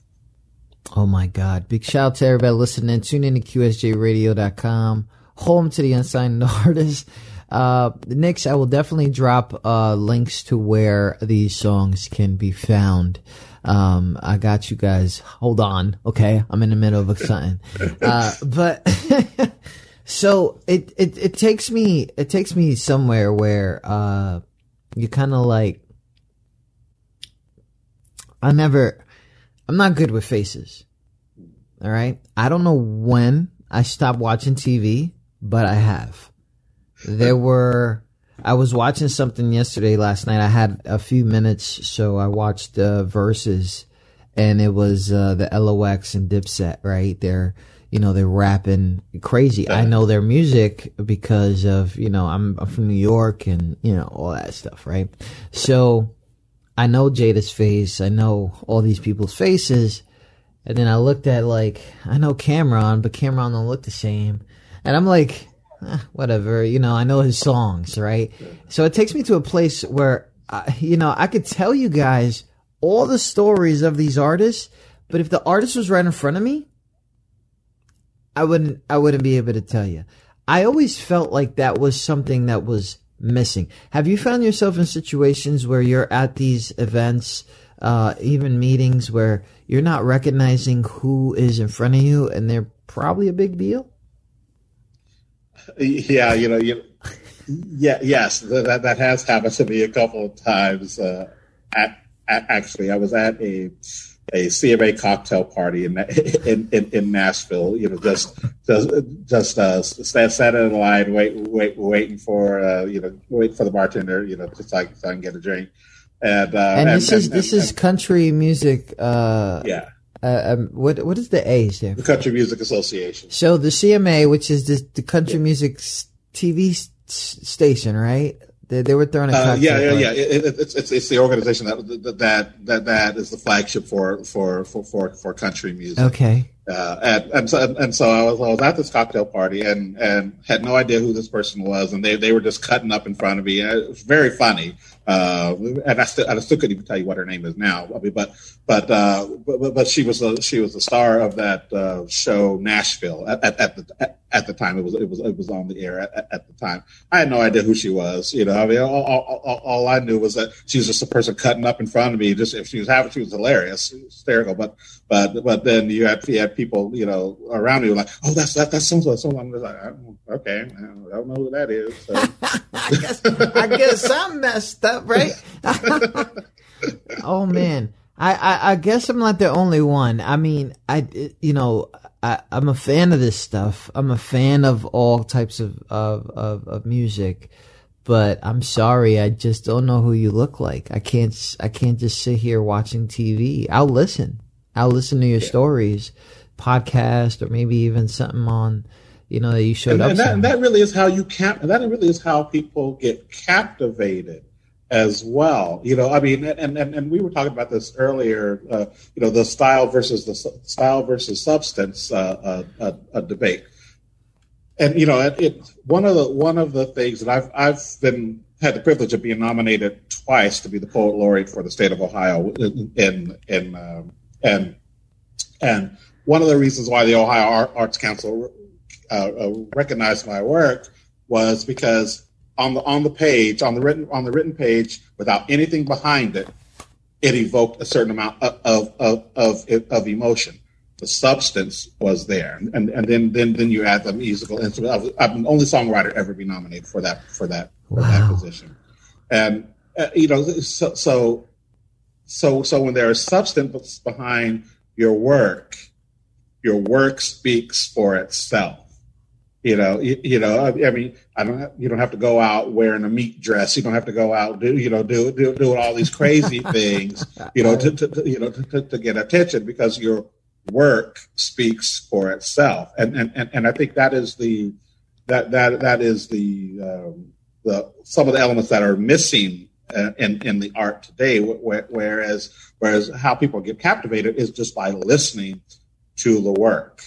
Oh my God. Big shout out to everybody listening. Tune in to QSJRadio.com, home to the unsigned *laughs* artists. Uh, next, I will definitely drop uh, links to where these songs can be found. Um, I got you guys. Hold on. Okay. I'm in the middle of something. *laughs* Uh, but *laughs* so it, it, it takes me, it takes me somewhere where, uh, you kind of like, I never, I'm not good with faces. All right. I don't know when I stopped watching TV, but I have. There *laughs* were, I was watching something yesterday, last night. I had a few minutes, so I watched uh, Verzuz, and it was uh, the LOX and Dipset, right? They're, you know, they're rapping crazy. I know their music because of, you know, I'm, I'm from New York and, you know, all that stuff, right? So, I know Jada's face. I know all these people's faces. And then I looked at like, I know Cam'ron, but Cam'ron don't look the same. And I'm like, eh, whatever, you know, I know his songs, right? So it takes me to a place where, I, you know, I could tell you guys all the stories of these artists, but if the artist was right in front of me, I wouldn't, I wouldn't be able to tell you. I always felt like that was something that was missing. Have you found yourself in situations where you're at these events, uh, even meetings where you're not recognizing who is in front of you and they're probably a big deal? Yeah, you know, you, yeah, yes, that that has happened to me a couple of times. Uh, at, at, actually, I was at a a CMA cocktail party in in, in, in Nashville. You know, just just just uh, stand, stand in line, wait, wait, waiting for uh, you know, wait for the bartender, you know, just so I, so I can get a drink. And uh, And this is this is country music. Uh, yeah, uh, um, what what is the A stand? the Country Music Association. So the CMA, which is the, the country music s- TV s- station, right? They, they were throwing a Uh, yeah, yeah, yeah. It, it, it's, it's it's the organization that that that that is the flagship for for for for, for country music. Okay. Uh, and, and so and so I was I was at this cocktail party and and had no idea who this person was, and they they were just cutting up in front of me. And it was very funny. Uh, and I still I still couldn't even tell you what her name is now. I mean, but but uh, but, but she was a, she was the star of that uh, show Nashville at, at, at the at, at the time it was it was it was on the air at, at the time. I had no idea who she was. You know, I mean, all, all, all, all I knew was that she was just a person cutting up in front of me. Just if she was having, she was hilarious, hysterical. But but but then you had you had people you know around you like, oh, that's that that's so so so. I'm just like, okay, I don't know who that is. So. *laughs* I guess I guess I'm messed up, right? *laughs* oh man, I, I I guess I'm not the only one. I mean, I you know I I'm a fan of this stuff. I'm a fan of all types of of of, of music. But I'm sorry, I just don't know who you look like. I can't. I can't just sit here watching TV. I'll listen. I'll listen to your stories, podcast, or maybe even something on, you know, that you showed and, up. and that, and that really is how you cap. That really is how people get captivated as well. You know, I mean, and and, and we were talking about this earlier. Uh, you know, the style versus the style versus substance uh, uh, uh, uh, debate. And you know, it, it one of the one of the things that I've I've been had the privilege of being nominated twice to be the poet laureate for the state of Ohio in in, um, and and one of the reasons why the Ohio Arts Council uh, recognized my work was because on the on the page on the written on the written page without anything behind it, it evoked a certain amount of of of, of, of emotion. The substance was there, and and then then then you add the musical instrument. I was, I'm the only songwriter ever be nominated for that for that for that position, and uh, you know so so so so when there is substance behind your work, your work speaks for itself. You know, you, you know. I, I mean, I don't. Have, you don't have to go out wearing a meat dress. You don't have to go out do you know do do doing all these crazy *laughs* things. You know, to, to, to you know to, to, get attention because your work speaks for itself. And and and, and I think that is the that that that is the um, the some of the elements that are missing uh, in in the art today. wh- wh- Whereas whereas how people get captivated is just by listening to the work,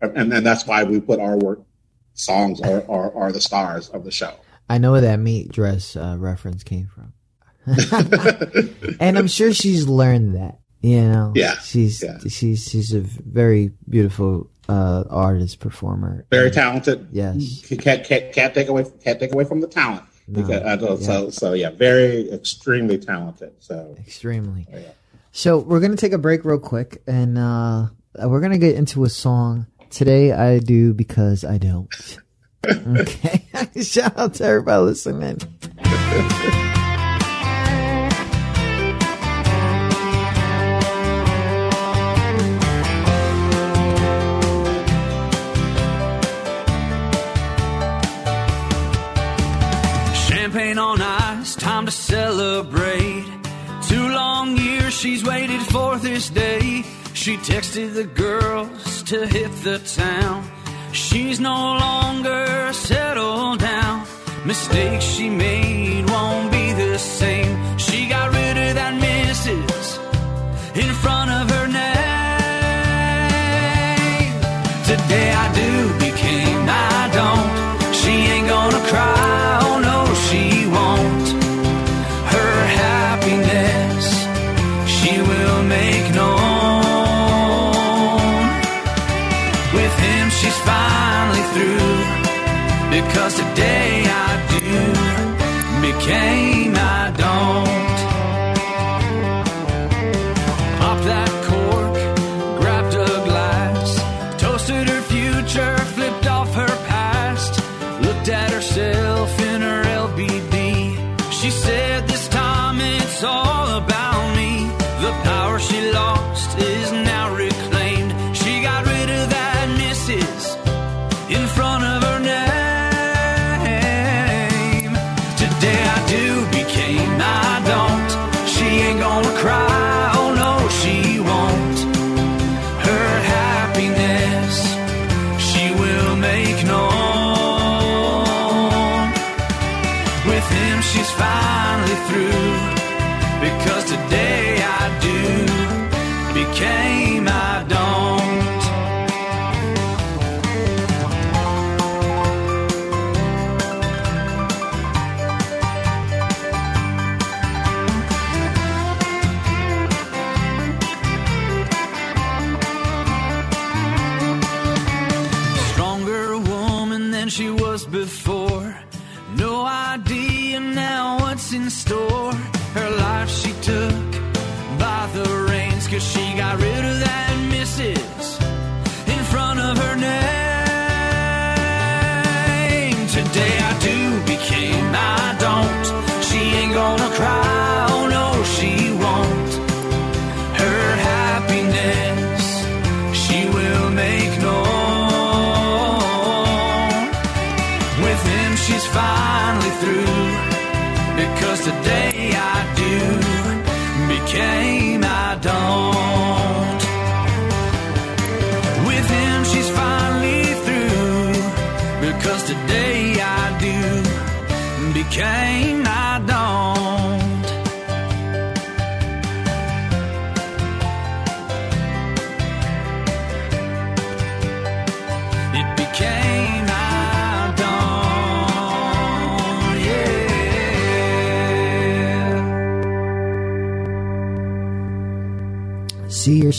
and, and that's why we put our work songs are, are are the stars of the show. I know where that meat dress uh, reference came from, *laughs* and I'm sure she's learned that. You know, Yeah, she's yeah. she's she's a very beautiful uh, artist performer. Very talented. Yes. can't can't, can't take away can't take away from the talent. No, Because, uh, so so yeah, very extremely talented. So extremely. yeah. So we're gonna take a break real quick, and uh, we're gonna get into a song today. I do because I don't. *laughs* Okay. *laughs* Shout out to everybody listening. Champagne on ice, time to celebrate. Two long years she's waited for this day. She texted the girls to hit the town. She's no longer settled down. Mistakes she made won't be the same. Because today I do became I don't.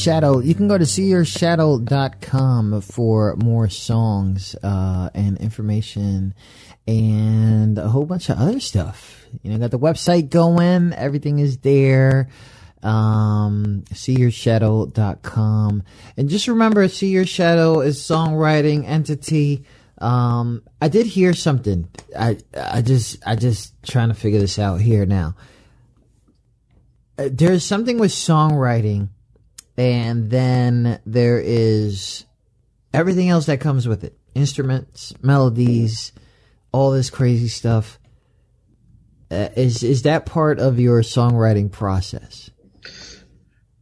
Shadow. You can go to seeyourshadow.com for more songs uh, and information and a whole bunch of other stuff. You know, got the website going, everything is there. Um, seeyourshadow.com. And just remember, See Your Shadow is songwriting entity. Um, I did hear something. I, I just, I just trying to figure this out here now. Uh, there's something with songwriting and then there is everything else that comes with it. Instruments melodies all this crazy stuff. Uh, is is that part of your songwriting process?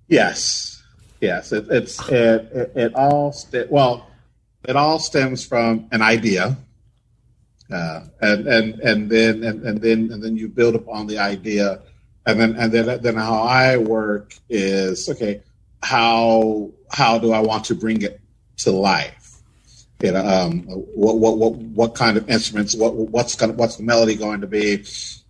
Yes. Yes. It, it's it, it, it all st- well it all stems from an idea. Uh, and and and then and, and then and then you build upon the idea. And then and then then how I work is okay. How how do I want to bring it to life? You know, um, what what what what kind of instruments? What what's going what's the melody going to be?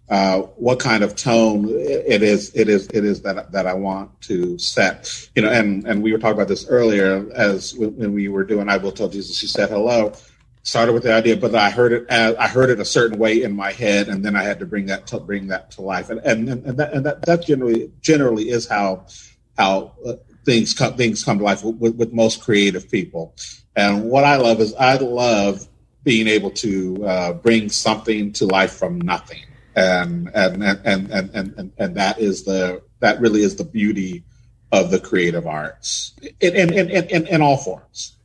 Uh, what kind of tone it is it is it is that that I want to set. You know, and and we were talking about this earlier as when we were doing I will tell Jesus. She said hello started with the idea, but I heard it as, I heard it a certain way in my head, and then I had to bring that to bring that to life, and and and that, and that, that generally generally is how how uh, things come things come to life with, with most creative people. And what I love is I love being able to uh, bring something to life from nothing, and and and and and and, and that is the that really is the beauty of the creative arts in in in, in, in all forms.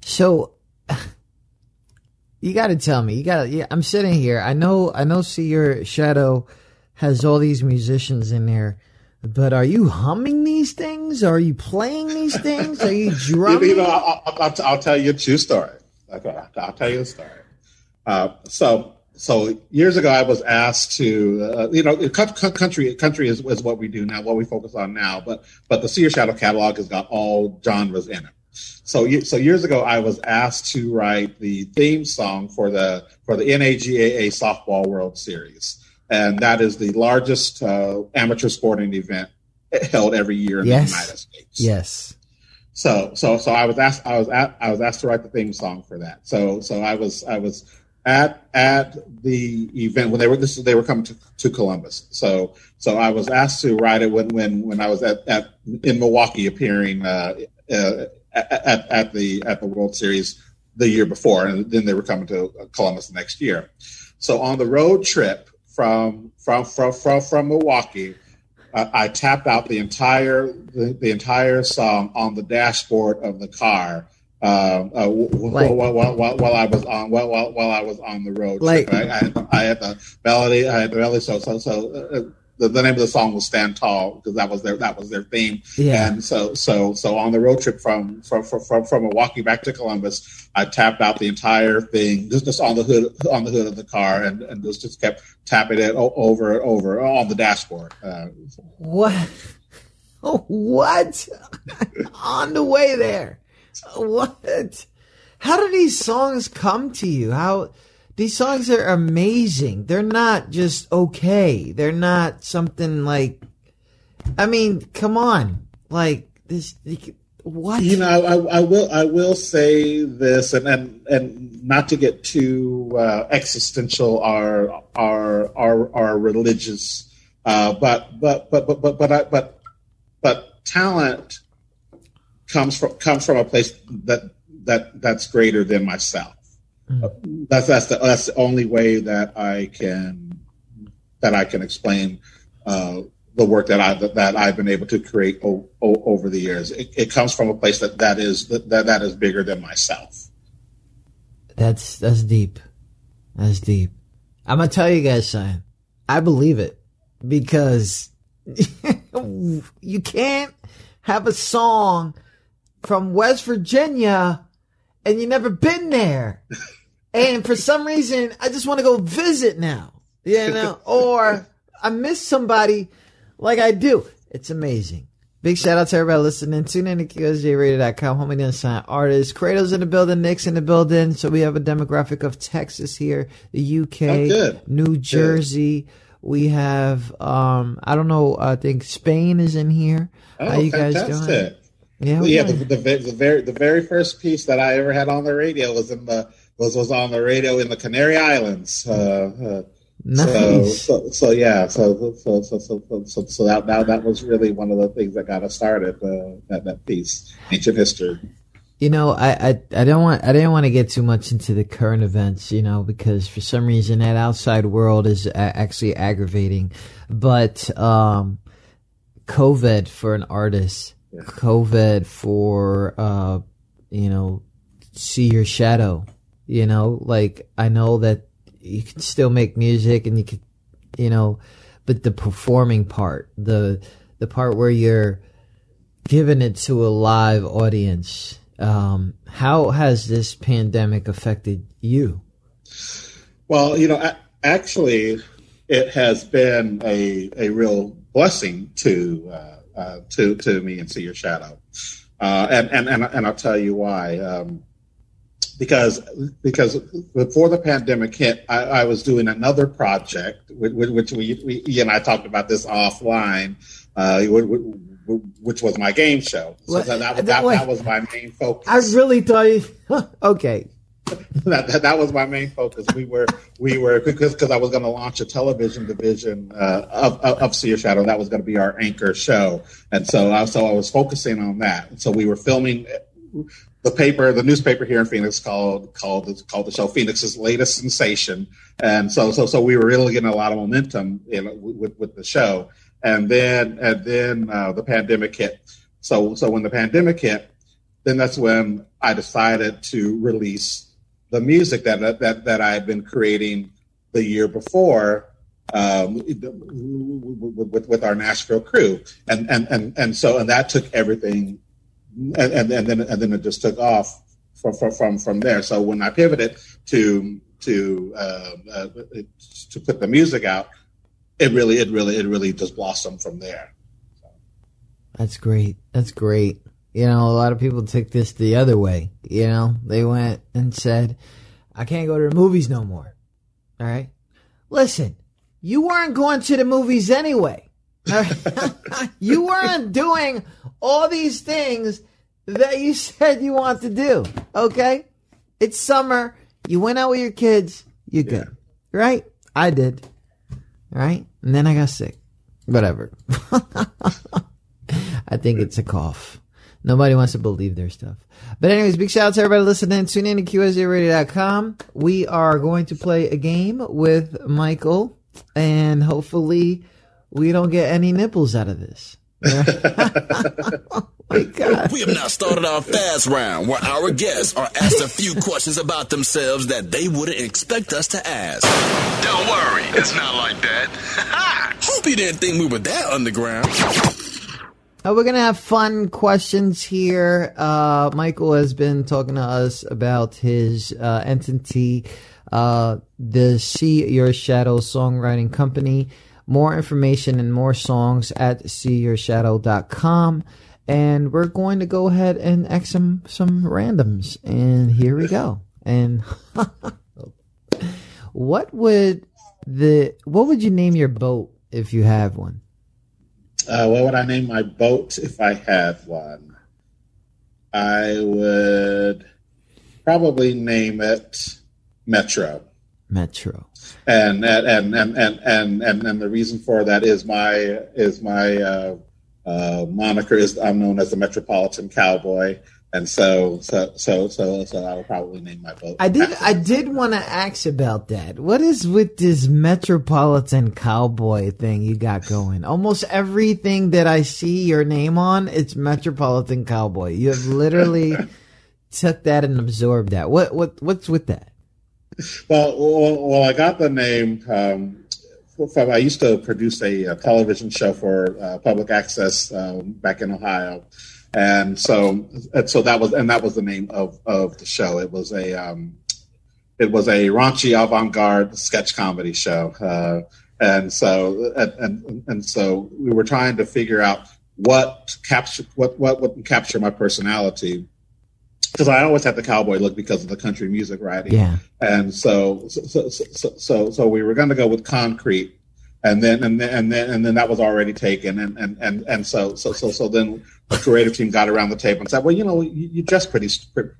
So you got to tell me. You got to. Yeah, I'm sitting here. I know. I know. See your shadow has all these musicians in there, but are you humming these things? Are you playing these things? Are you drumming? *laughs* you know, I'll, I'll, I'll, tell you a true story. Okay, I'll tell you a story. Uh, so, so years ago, I was asked to, uh, you know, country country is, is what we do now, what we focus on now. But but the See Your Shadow catalog has got all genres in it. So, so years ago, I was asked to write the theme song for the for the NAGAAA Softball World Series, and that is the largest uh, amateur sporting event held every year in yes. the United States. Yes. So, so, so I was asked. I was at. I was asked to write the theme song for that. So, so I was. I was at at the event when they were this they were coming to, to Columbus. So so I was asked to write it when when when I was at, at in Milwaukee appearing uh, uh, at, at the at the World Series the year before, and then they were coming to Columbus the next year. So on the road trip from from from from, from Milwaukee, uh, I tapped out the entire the, the, entire song on the dashboard of the car. Uh, uh, like, while, while, while, while, I was on while, while, I was on the road, like, I, I, had the, I had the melody, I had the melody. So so so uh, the, the name of the song was "Stand Tall" because that was their that was their theme. Yeah. And so so so on the road trip from from from from from Milwaukee back to Columbus, I tapped out the entire thing just, just on the hood on the hood of the car and and just just kept tapping it over and over on the dashboard. Uh, what? what? *laughs* on the way there. What? How do these songs come to you? How? These songs are amazing. They're not just okay. They're not something like. I mean, come on, like this. What you know, I, I will. I will say this, and and and not to get too uh, existential or or or, or religious, uh, but but but but but but I, but but talent comes from comes from a place that that that's greater than myself Mm. That's that's the that's the only way that I can that I can explain uh, the work that I that I've been able to create o- o- over the years. It, it, comes from a place that that is that that is bigger than myself. That's that's deep. That's deep. I'm gonna tell you guys something. I believe it because *laughs* you can't have a song from West Virginia and you never been there. *laughs* and for some reason, I just want to go visit now, you *laughs* know, or I miss somebody like I do. It's amazing. Big shout out to everybody listening. Tune in to QSJRadio.com. Homie Unsigned Artists. Kratos in the building. Nick's in the building. So we have a demographic of Texas here, the UK, oh, New Jersey. Good. We have, um, I don't know, I think Spain is in here. Oh, How you fantastic. guys doing? Yeah, yeah. The, the, the very the very first piece that I ever had on the radio was in the was was on the radio in the Canary Islands. Uh, uh, Nice. So, so, so yeah, so so so so so, so, so that, that that was really one of the things that got us started. Uh, that that piece, ancient history. You know, I, I I don't want I didn't want to get too much into the current events, you know, because for some reason that outside world is actually aggravating. But um, COVID for an artist, COVID for uh, you know, see your shadow. You know, like I know that you can still make music and you could, you know, but the performing part, the the part where you're giving it to a live audience. Um, how has this pandemic affected you? Well, you know, actually, it has been a a real blessing to uh, uh, to to me and see your shadow, uh, and and and and I'll tell you why. Um, because because before the pandemic hit, I, I was doing another project, which, which we, we you and I talked about this offline, uh, which was my game show. So that, that, That that, was my main focus I really thought you. okay, *laughs* that, that that was my main focus. We were we were because because I was going to launch a television division uh, of, of of See Your Shadow. That was going to be our anchor show, and so I, so I was focusing on that. So we were filming the paper, the newspaper here in Phoenix called called called the show Phoenix's latest sensation, and so so so we were really getting a lot of momentum in, with with the show, and then and then uh, the pandemic hit. So so when the pandemic hit, then that's when I decided to release the music that that that I had been creating the year before um, with, with, with our Nashville crew, and and and and so and that took everything, and and, then and then it just took off from from from, from there. So when I pivoted to to uh, uh, to put the music out, it really it really it really just blossomed from there. that's great. That's great. You know, a lot of people took this the other way. You know, they went and said, "I can't go to the movies no more." All right, listen, you weren't going to the movies anyway. *laughs* You weren't doing all these things that you said you want to do. Okay, it's summer. You went out with your kids. You're good, right? I did. Right? and then I got sick. Whatever. *laughs* I think it's a cough. Nobody wants to believe their stuff. But anyways, big shout out to everybody listening. Tune in to QSJRadio.com. We are going to play a game with Michael, and hopefully we don't get any nipples out of this. oh *laughs* *laughs* my God. We have now started our fast round where our guests are asked a few questions about themselves that they wouldn't expect us to ask. Don't worry, it's not like that. *laughs* Hope you didn't think we were that underground. Uh, we're gonna have fun questions here. Uh, Michael has been talking to us about his uh, entity, uh, the See Your Shadow Songwriting Company. More information and more songs at seeyourshadow.com. And we're going to go ahead and ask some some randoms. And here we go. And *laughs* what would the what would you name your boat if you have one? Uh, what would I name my boat if I had one? I would probably name it Metro. Metro. And and and and and and, and, the reason for that is my is my uh, uh, moniker is I'm known as the Metropolitan Cowboy, and so so so so so I will probably name my boat. I did. I did want to ask about that. What is with this metropolitan cowboy thing you got going? Almost everything that I see your name on, it's metropolitan cowboy. You have literally *laughs* took that and absorbed that. What what what's with that? Well, well, I got the name um, from. I used to produce a, a television show for uh, public access um, back in Ohio, and so and so that was and that was the name of of the show. It was a um, it was a raunchy avant-garde sketch comedy show, uh, and so and, and and so we were trying to figure out what capture what what would capture my personality because I always had the cowboy look because of the country music writing. Yeah. And so, so, so, so, so, so we were going to go with concrete and then and then and then and then that was already taken, and and and and so so so so then the creative team got around the table and said, well, you know, you, you dress pretty. pretty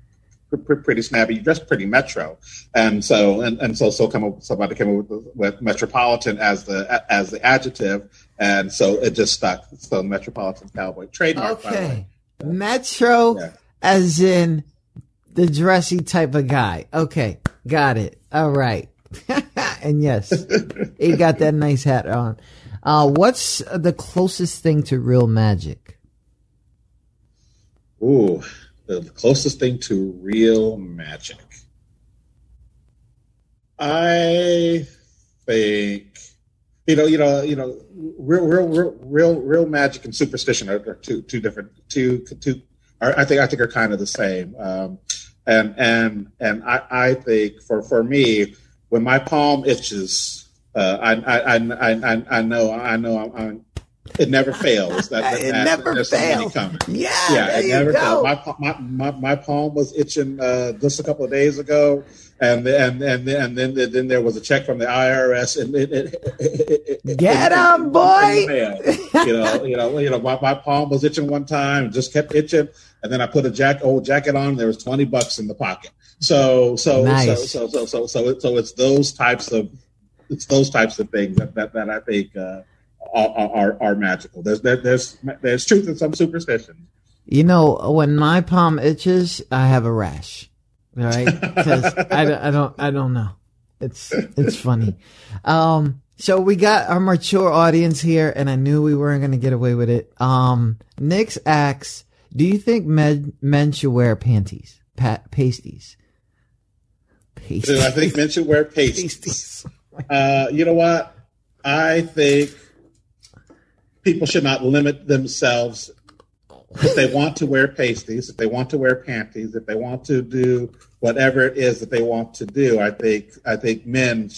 pretty snappy. You dress pretty metro, and so and, and so so come up somebody came up with, with metropolitan as the as the adjective, and so it just stuck. So metropolitan cowboy trademark. Okay, metro yeah. As in the dressy type of guy. Okay, got it. All right. *laughs* and yes, he got that nice hat on. Uh, what's the closest thing to real magic? Ooh, the closest thing to real magic. I think you know, you know, you know, real, real, real, real, real magic and superstition are, are two, two different, two, two. I think, I think are kind of the same. Um, and and and I, I think for for me, when my palm itches, uh, I, I, I, I, I know, I know, I'm, I'm it never fails. That, that *laughs* it that, never fails. Yeah, yeah, it never fails. My, my, my, my palm was itching uh, just a couple of days ago, and and and then and then then there was a check from the IRS, and it, it, it, get him, boy. you know, you know, you know. My, my palm was itching one time, just kept itching, and then I put a jack old jacket on. There was twenty bucks in the pocket. So so nice. so, so so so so so it's those types of it's those types of things that that, that I think uh, are, are, are magical. There's there's there's truth in some superstitions. You know, when my palm itches, I have a rash. Right? Because *laughs* I, I don't I don't know. It's it's funny. Um, so we got our mature audience here, and I knew we weren't going to get away with it. Um, Nick's asks, "Do you think men men should wear panties, pa- pasties?" Pasties. I think men should wear pasties. pasties. Uh, you know what? I think people should not limit themselves if they want to wear pasties, if they want to wear panties, if they want to do whatever it is that they want to do. I think I think men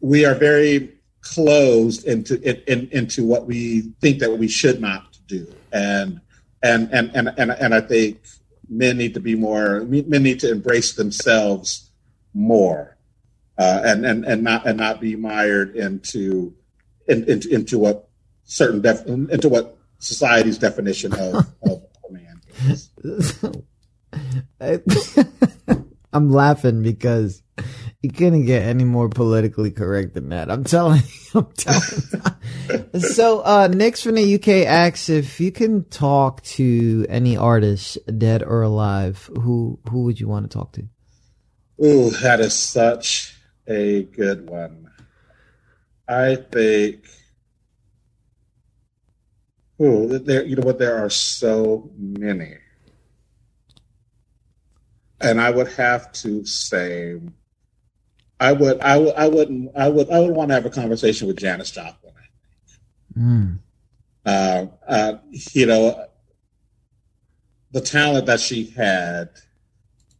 we are very closed into in, into what we think that we should not do, and and and and and, and I think men need to be more men need to embrace themselves more, uh, and and and not and not be mired into in, into, into what certain def- into what society's definition of, *laughs* of a man is. *laughs* I'm laughing because you couldn't get any more politically correct than that. I'm telling you. I'm telling you. *laughs* so, uh, Nick's from the UK asks if you can talk to any artist, dead or alive, who who would you want to talk to? Ooh, that is such a good one. I think Oh, there, you know what? There are so many, and I would have to say, I would, I would, I wouldn't, I would, I would want to have a conversation with Janis Joplin. Mm. Uh, uh, you know, the talent that she had,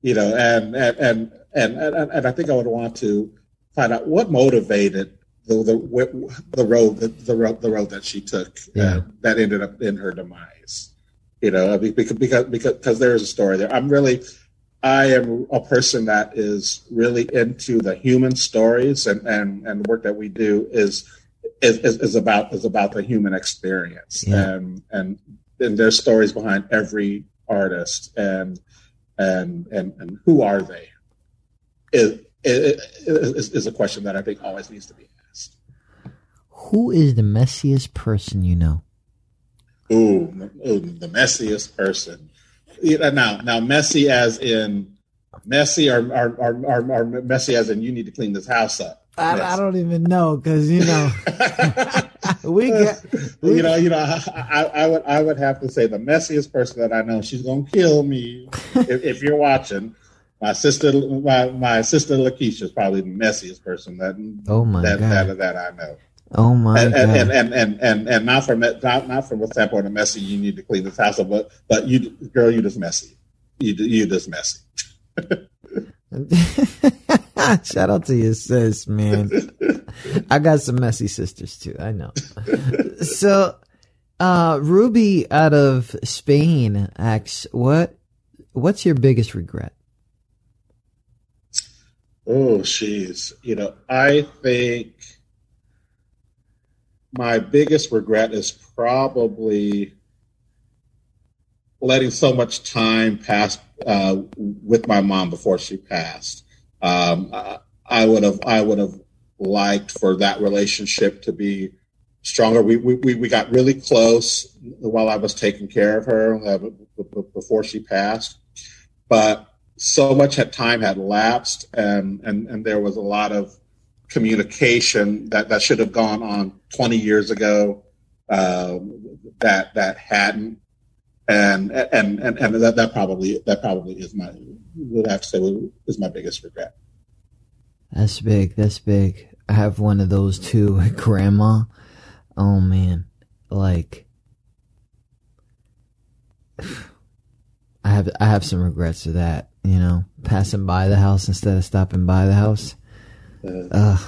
you know, and and and and and, and I think I would want to find out what motivated the the, the road the, the road the road that she took uh, yeah. uh, that ended up in her demise. You know, because because because because there is a story there. I'm really I am a person that is really into the human stories and and and the work that we do is is, is about is about the human experience yeah. and and and there's stories behind every artist and and and and who are they is is, is a question that I think always needs to be who is the messiest person you know? Ooh, ooh the messiest person. Now, now, messy as in messy, or, or, or, or, or messy as in you need to clean this house up. I, I, don't even know because you know *laughs* we get we, you know you know I, I, would I would have to say the messiest person that I know she's gonna kill me *laughs* if, if, you're watching my sister my, my sister Lakeisha is probably the messiest person that oh my that, God. that that I know Oh my and, god! And and, and and and not from not not from a standpoint of messy. You need to clean this house up, but but you, girl, you just messy. You you just messy. *laughs* Shout out to your sis, man. I got some messy sisters too. I know. *laughs* so, uh, Ruby out of Spain asks, "What what's your biggest regret?" Oh, she's. You know, I think my biggest regret is probably letting so much time pass uh, with my mom before she passed. Um, I would have I would have liked for that relationship to be stronger. We we we got really close while I was taking care of her uh, before she passed, but so much had time had lapsed, and and and there was a lot of communication that that should have gone on 20 years ago uh, that that hadn't. And and and, and that, that probably that probably is my would have to say is my biggest regret. That's big that's big. I have one of those too grandma. Oh man. Like *sighs* i have i have some regrets of that you know? Passing by the house instead of stopping by the house uh,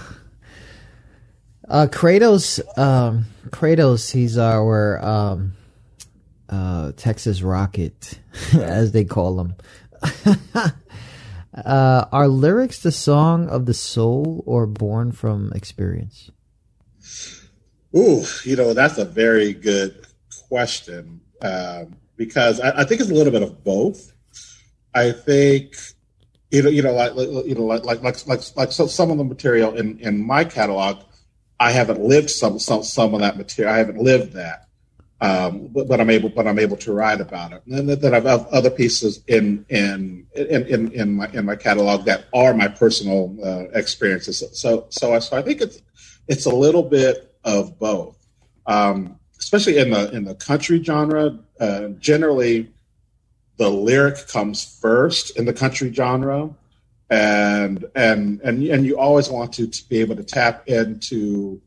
uh kratos um kratos he's our um uh, Texas Rocket, *laughs* as they call him. *laughs* uh, are lyrics the song of the soul or born from experience? Ooh, you know that's a very good question um, because I, I, think it's a little bit of both. I think you know, you know, like you know, like like like like, like so, some of the material in in my catalog, I haven't lived some some some of that material. I haven't lived that um, but, but, I'm able, but I'm able to write about it. And then, I've other pieces in in, in in in my in my catalog that are my personal uh, experiences. So so I, so I think it's it's a little bit of both, um, especially in the in the country genre. Uh, generally, the lyric comes first in the country genre, and and and and you always want to, to be able to tap into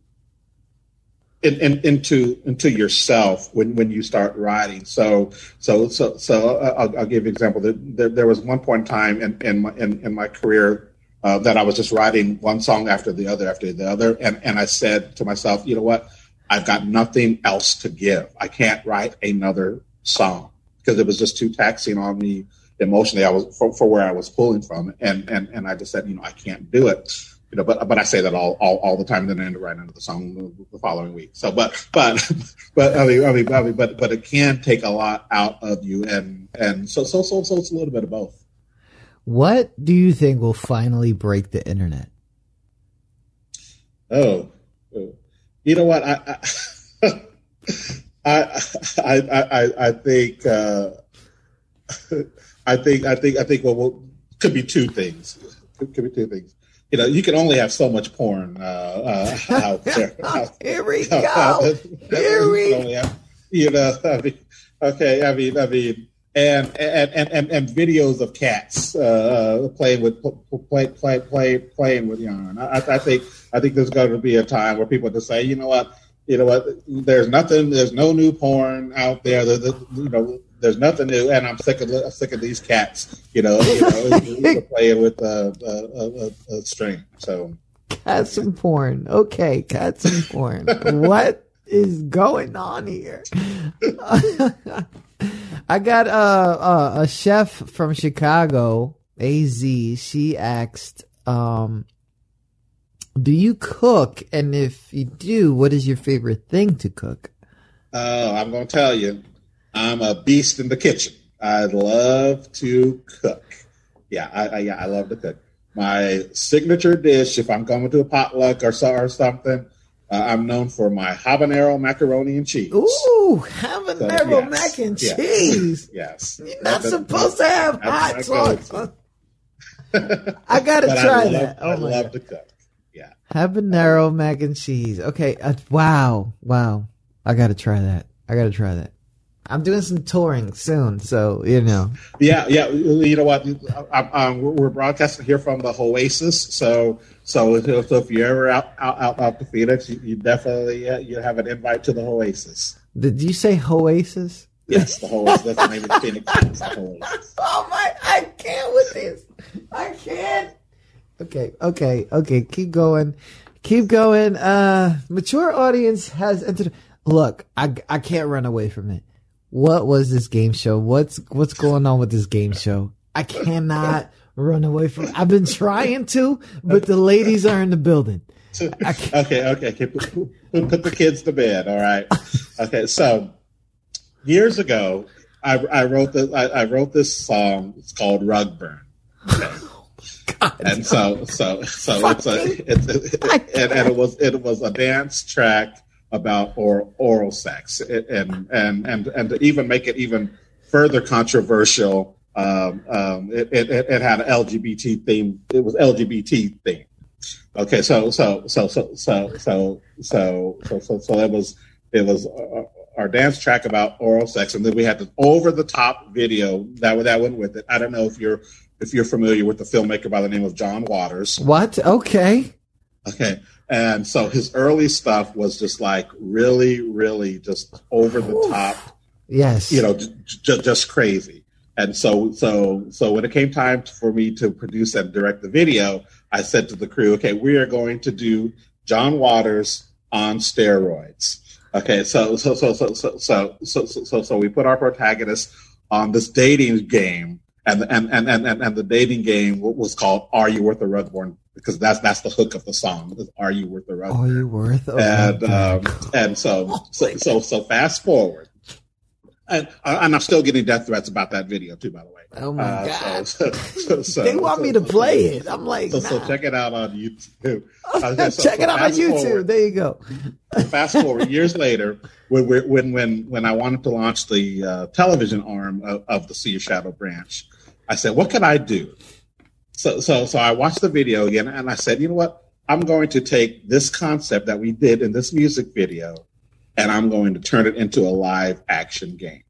in, in, into into yourself when, when you start writing. So so so so I'll, I'll give you an example. There, there, was one point in time in in my, in, in my career uh, that I was just writing one song after the other after the other, and and I said to myself, you know what, I've got nothing else to give. I can't write another song because it was just too taxing on me emotionally. I was for, for where I was pulling from, and and and I just said, you know, I can't do it you know, but but I say that all all, all the time, and then I end up writing into the song the following week. So, but but *laughs* but I mean, I mean, I mean, but but it can take a lot out of you, and and so so so so it's a little bit of both. What do you think will finally break the internet? Oh, oh. you know what I. I *laughs* *laughs* I, I, I, I think uh, *laughs* I think I think I think well, well could be two things. Could, could be two things you know, you can only have so much porn uh, uh, out *laughs* there. Here we go. Here we. Have, you know, I mean, okay. I mean, I mean, and and and and, videos of cats uh, playing with play, play, play, playing with yarn. I, I think I think there's going to be a time where people just say, you know what, you know what, there's nothing, there's no new porn out there. The, the, you know, there's nothing new, and I'm sick of I'm sick of these cats. You know, you know *laughs* playing with a, a, a, a, string. So cats and porn. Okay, cats and porn. *laughs* what is going on here? *laughs* I got a a chef from Chicago, Az. She asked, um, "Do you cook? And if you do, what is your favorite thing to cook?" Oh, I'm going to tell you. I'm a beast in the kitchen. I love to cook. Yeah, I, I, yeah, I love to cook. My signature dish, if I'm coming to a potluck or, or something, uh, I'm known for my habanero macaroni and cheese. Ooh, habanero so, yes, mac and yes, cheese. yes. You're not supposed to have hot sauce. I gotta *laughs* try I love, that. Oh I love God. to cook. Habanero mac and cheese. Okay. Uh, wow. Wow. I gotta try that. I gotta try that. I'm doing some touring soon, so you know. Yeah, yeah. You know what? I'm, I'm, we're broadcasting here from the Oasis, so so so if you're ever out out out, out to Phoenix, you, you definitely uh, you have an invite to the Oasis. Did you say Oasis? Yes, the Oasis. That's the name of the Phoenix. The *laughs* oh my! I can't with this. I can't. Okay, okay, okay. Keep going. Keep going. Uh, mature audience has entered. Look, I I can't run away from it what was this game show? What's what's going on with this game show? I cannot run away from. I've been trying to, but the ladies are in the building. *laughs* okay, okay, okay. Put, put, the kids to bed. All right. Okay, so years ago, I, I wrote this. I, I, wrote this song. It's called Rug Burn. Okay. God, *laughs* and so, so, so it's a, it's a, *laughs* and, and it was, it was a dance track about oral, oral sex, and and and and to even make it even further controversial, um, um, it, it, it had an LGBT theme. It was LGBT theme. Okay, so so so so so so so so so so it was it was uh, our dance track about oral sex, and then we had the over the top video that that went with it. I don't know if you're if you're familiar with the filmmaker by the name of John Waters. What? Okay. Okay. And so his early stuff was just like really, really just over the top. Yes. You know, j- j- just crazy. And so, so, so when it came time for me to produce and direct the video, I said to the crew, okay, we are going to do John Waters on steroids. Okay, so so so so so so so so, so we put our protagonist on this dating game, and and and and and the dating game was called "Are You Worth a Rug Burn?" Because that's that's the hook of the song. "Are You Worth a Rug?" Are you worth? A and um, and so so so so fast forward, and, and I'm still getting death threats about that video too. By the way. Oh my uh, god! So, so, so, *laughs* they want me to play it. I'm like, so, nah. check it out on YouTube. Uh, *laughs* check it out on YouTube. Forward, there you go. fast forward years later, when when when when I wanted to launch the uh, television arm of, of the See Your Shadow branch, I said, "What can I do?" So so so I watched the video again, and I said, "You know what? I'm going to take this concept that we did in this music video, and I'm going to turn it into a live action game."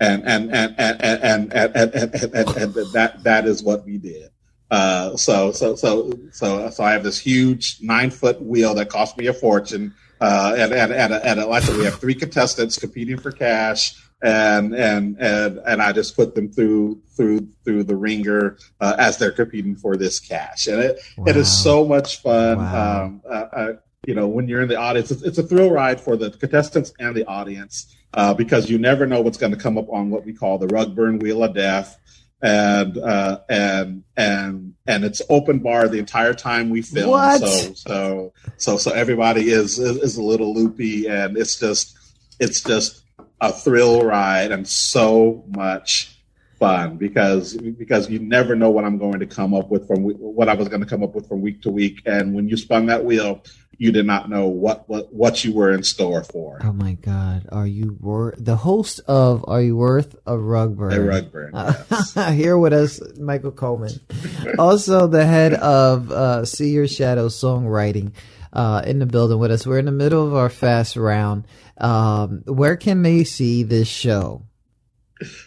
and and and and and and, and, and, and, and that that is what we did. Uh, so so so so so I have this huge nine foot wheel that cost me a fortune. Uh, and and and, and like we have three contestants competing for cash, and and and and I just put them through through through the ringer uh, as they're competing for this cash, and it wow. it is so much fun. Wow. Um, uh, uh, you know, when you're in the audience, it's, it's, a thrill ride for the contestants and the audience uh, because you never know what's going to come up on what we call the rug burn wheel of death, and uh, and and and it's open bar the entire time we film. What? So so so so everybody is, is is a little loopy, and it's just it's just a thrill ride and so much fun because because you never know what I'm going to come up with from what I was going to come up with from week to week, and when you spun that wheel you did not know what what, what you were in store for. Oh my God! Are you worth the host of Are You Worth a Rug Burn? A rug burn. Yes. *laughs* here with us, Michael Coleman, also the head of uh, See Your Shadow Songwriting. Uh, in the building with us. We're in the middle of our fast round. Um, where can they see this show?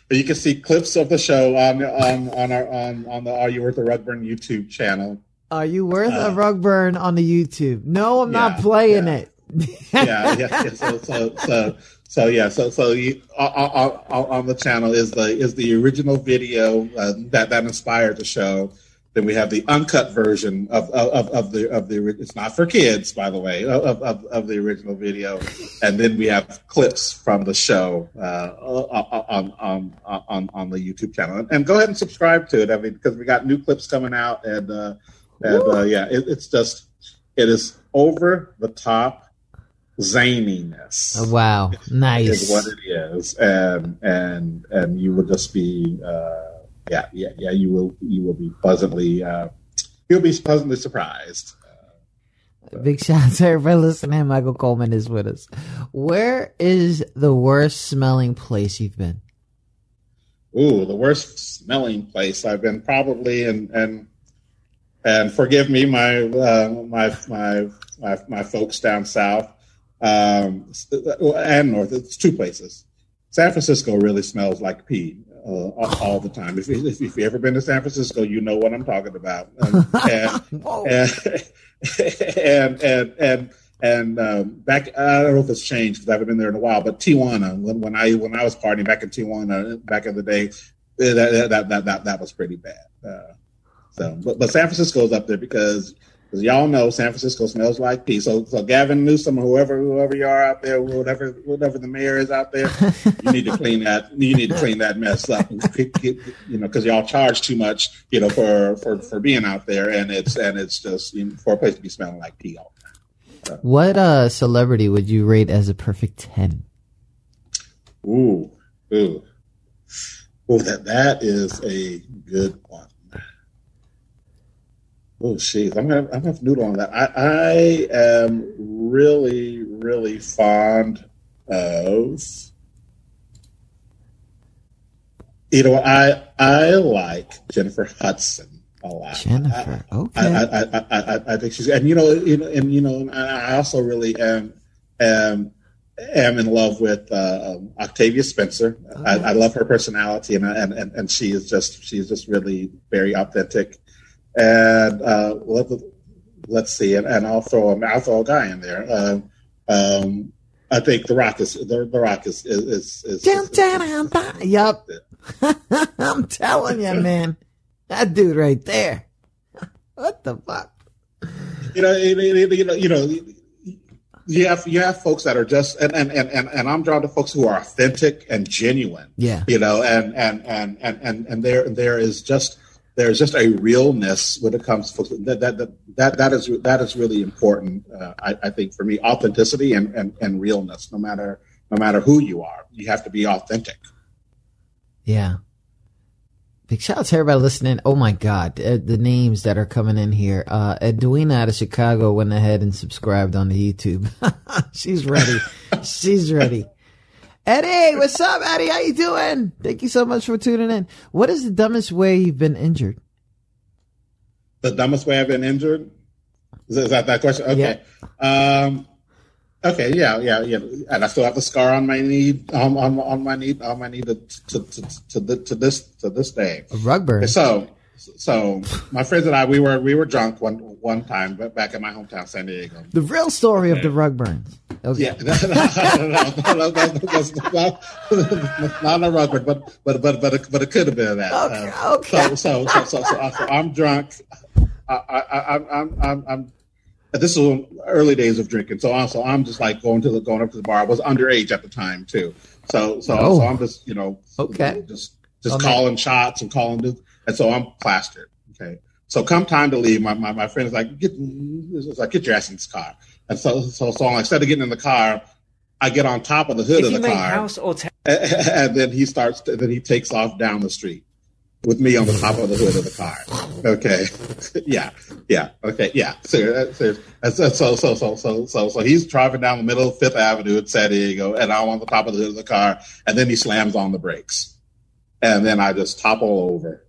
You can see clips of the show on on on our on on the Are You Worth a Rug Burn YouTube channel. Are you worth uh, a rug burn on the YouTube? No, I'm yeah, not playing yeah. it. yeah, yeah, yeah. So, so, so, so, yeah. So, so you, on, on the channel is the is the original video uh, that that inspired the show. Then we have the uncut version of, of, of the of the. It's not for kids, by the way, of, of, of the original video, and then we have clips from the show uh, on, on on on the YouTube channel. And go ahead and subscribe to it. I mean, because we got new clips coming out, and uh, and uh, yeah, it, it's just it is over the top zaniness. Oh, wow, nice is what it is, and and and you will just be uh, yeah yeah yeah you will you will be pleasantly uh, you'll be pleasantly surprised. Big shout out to everybody listening. Michael Coleman is with us. Where is the worst smelling place you've been? Ooh, the worst smelling place I've been probably in, and and forgive me, my uh, my, my my my folks down south um, and north. It's two places. San Francisco really smells like pee uh, all, the time. If, if, if you've ever been to San Francisco, you know what I'm talking about. Um, *laughs* and, and, and and and and um, back, I don't know if it's changed because I haven't been there in a while. But Tijuana, when, when I when I was partying back in Tijuana back in the day, that that that that, that was pretty bad. Uh, So, but but San Francisco's up there because because y'all know San Francisco smells like pee. So so Gavin Newsom whoever whoever you are out there, whatever whatever the mayor is out there, you need to *laughs* clean that. You need to clean that mess up. *laughs* You know, because y'all charge too much. You know, for for for being out there, and it's and it's just you know, for a place to be smelling like pee all the time. What uh celebrity would you rate as a perfect ten? Ooh, ooh, ooh! That that is a good one. Oh, jeez, I'm gonna I'm gonna have to noodle on that. I, I am really really fond of. You know, I I like Jennifer Hudson a lot. Jennifer, I, okay. I, I, I, I, I think she's and you know you know and you know I also really am am am in love with uh, um, Octavia Spencer. I, I love her personality and, and and and she is just she's just really very authentic. And uh, let, let's see, and, and I'll throw a I'll throw a guy in there. Um, um, I think the Rock is the, the Rock is is is. is, Dun, is- dun, dun, dun. Yup. *laughs* I'm telling you, man. That dude right there. *laughs* What the fuck? you know, you know, you know, you know, you have you have folks that are just and and and and, and I'm drawn to folks who are authentic and genuine. Yeah. You know, and and and and and, and there there is just there's just a realness when it comes to that that that that, is that is really important. Uh, I, I think for me, authenticity and, and and realness. No matter no matter who you are, you have to be authentic. Yeah. Big shout out to everybody listening. Oh my God. The names that are coming in here. Uh, Edwina out of Chicago went ahead and subscribed on the YouTube. *laughs* She's ready. She's ready. Eddie, what's up, Eddie? How you doing? Thank you so much for tuning in. What is the dumbest way you've been injured? The dumbest way I've been injured is, that that question? Okay. Um, okay. Yeah. Yeah. Yeah. And I still have the scar on my knee, on on, on my knee, on my knee to to, to, to, the, to this to this day. A rug burn. So, so my friends and I, we were we were drunk one one time, but back in my hometown, San Diego. The real story of the rug burns. Okay. Yeah, *laughs* no, no, no, not, a rug, burn, but but but but it, but it could have been that. Okay, Uh, okay. So so so so, so, so I'm drunk. I, I, I, I'm I'm I'm. This is early days of drinking, so I'm so I'm just like going to the going up to the bar. I was underage at the time too, so so Oh. so I'm just you know Okay. just just Okay. calling shots and calling this, and so I'm plastered. Okay. So come time to leave, my, my, my friend is like, get, it's like, get your ass in this car. And so, so, so I'm, instead of getting in the car, I get on top of the hood if of the car. House or t- *laughs* and then he starts, to, then he takes off down the street with me on the top of the hood of the car. Okay. *laughs* yeah. Yeah. Okay. Yeah. Serious. Uh, serious. So, so, so, so, so, so, so he's driving down the middle of Fifth Avenue in San Diego, and I'm on the top of the hood of the car, and then he slams on the brakes. And then I just topple over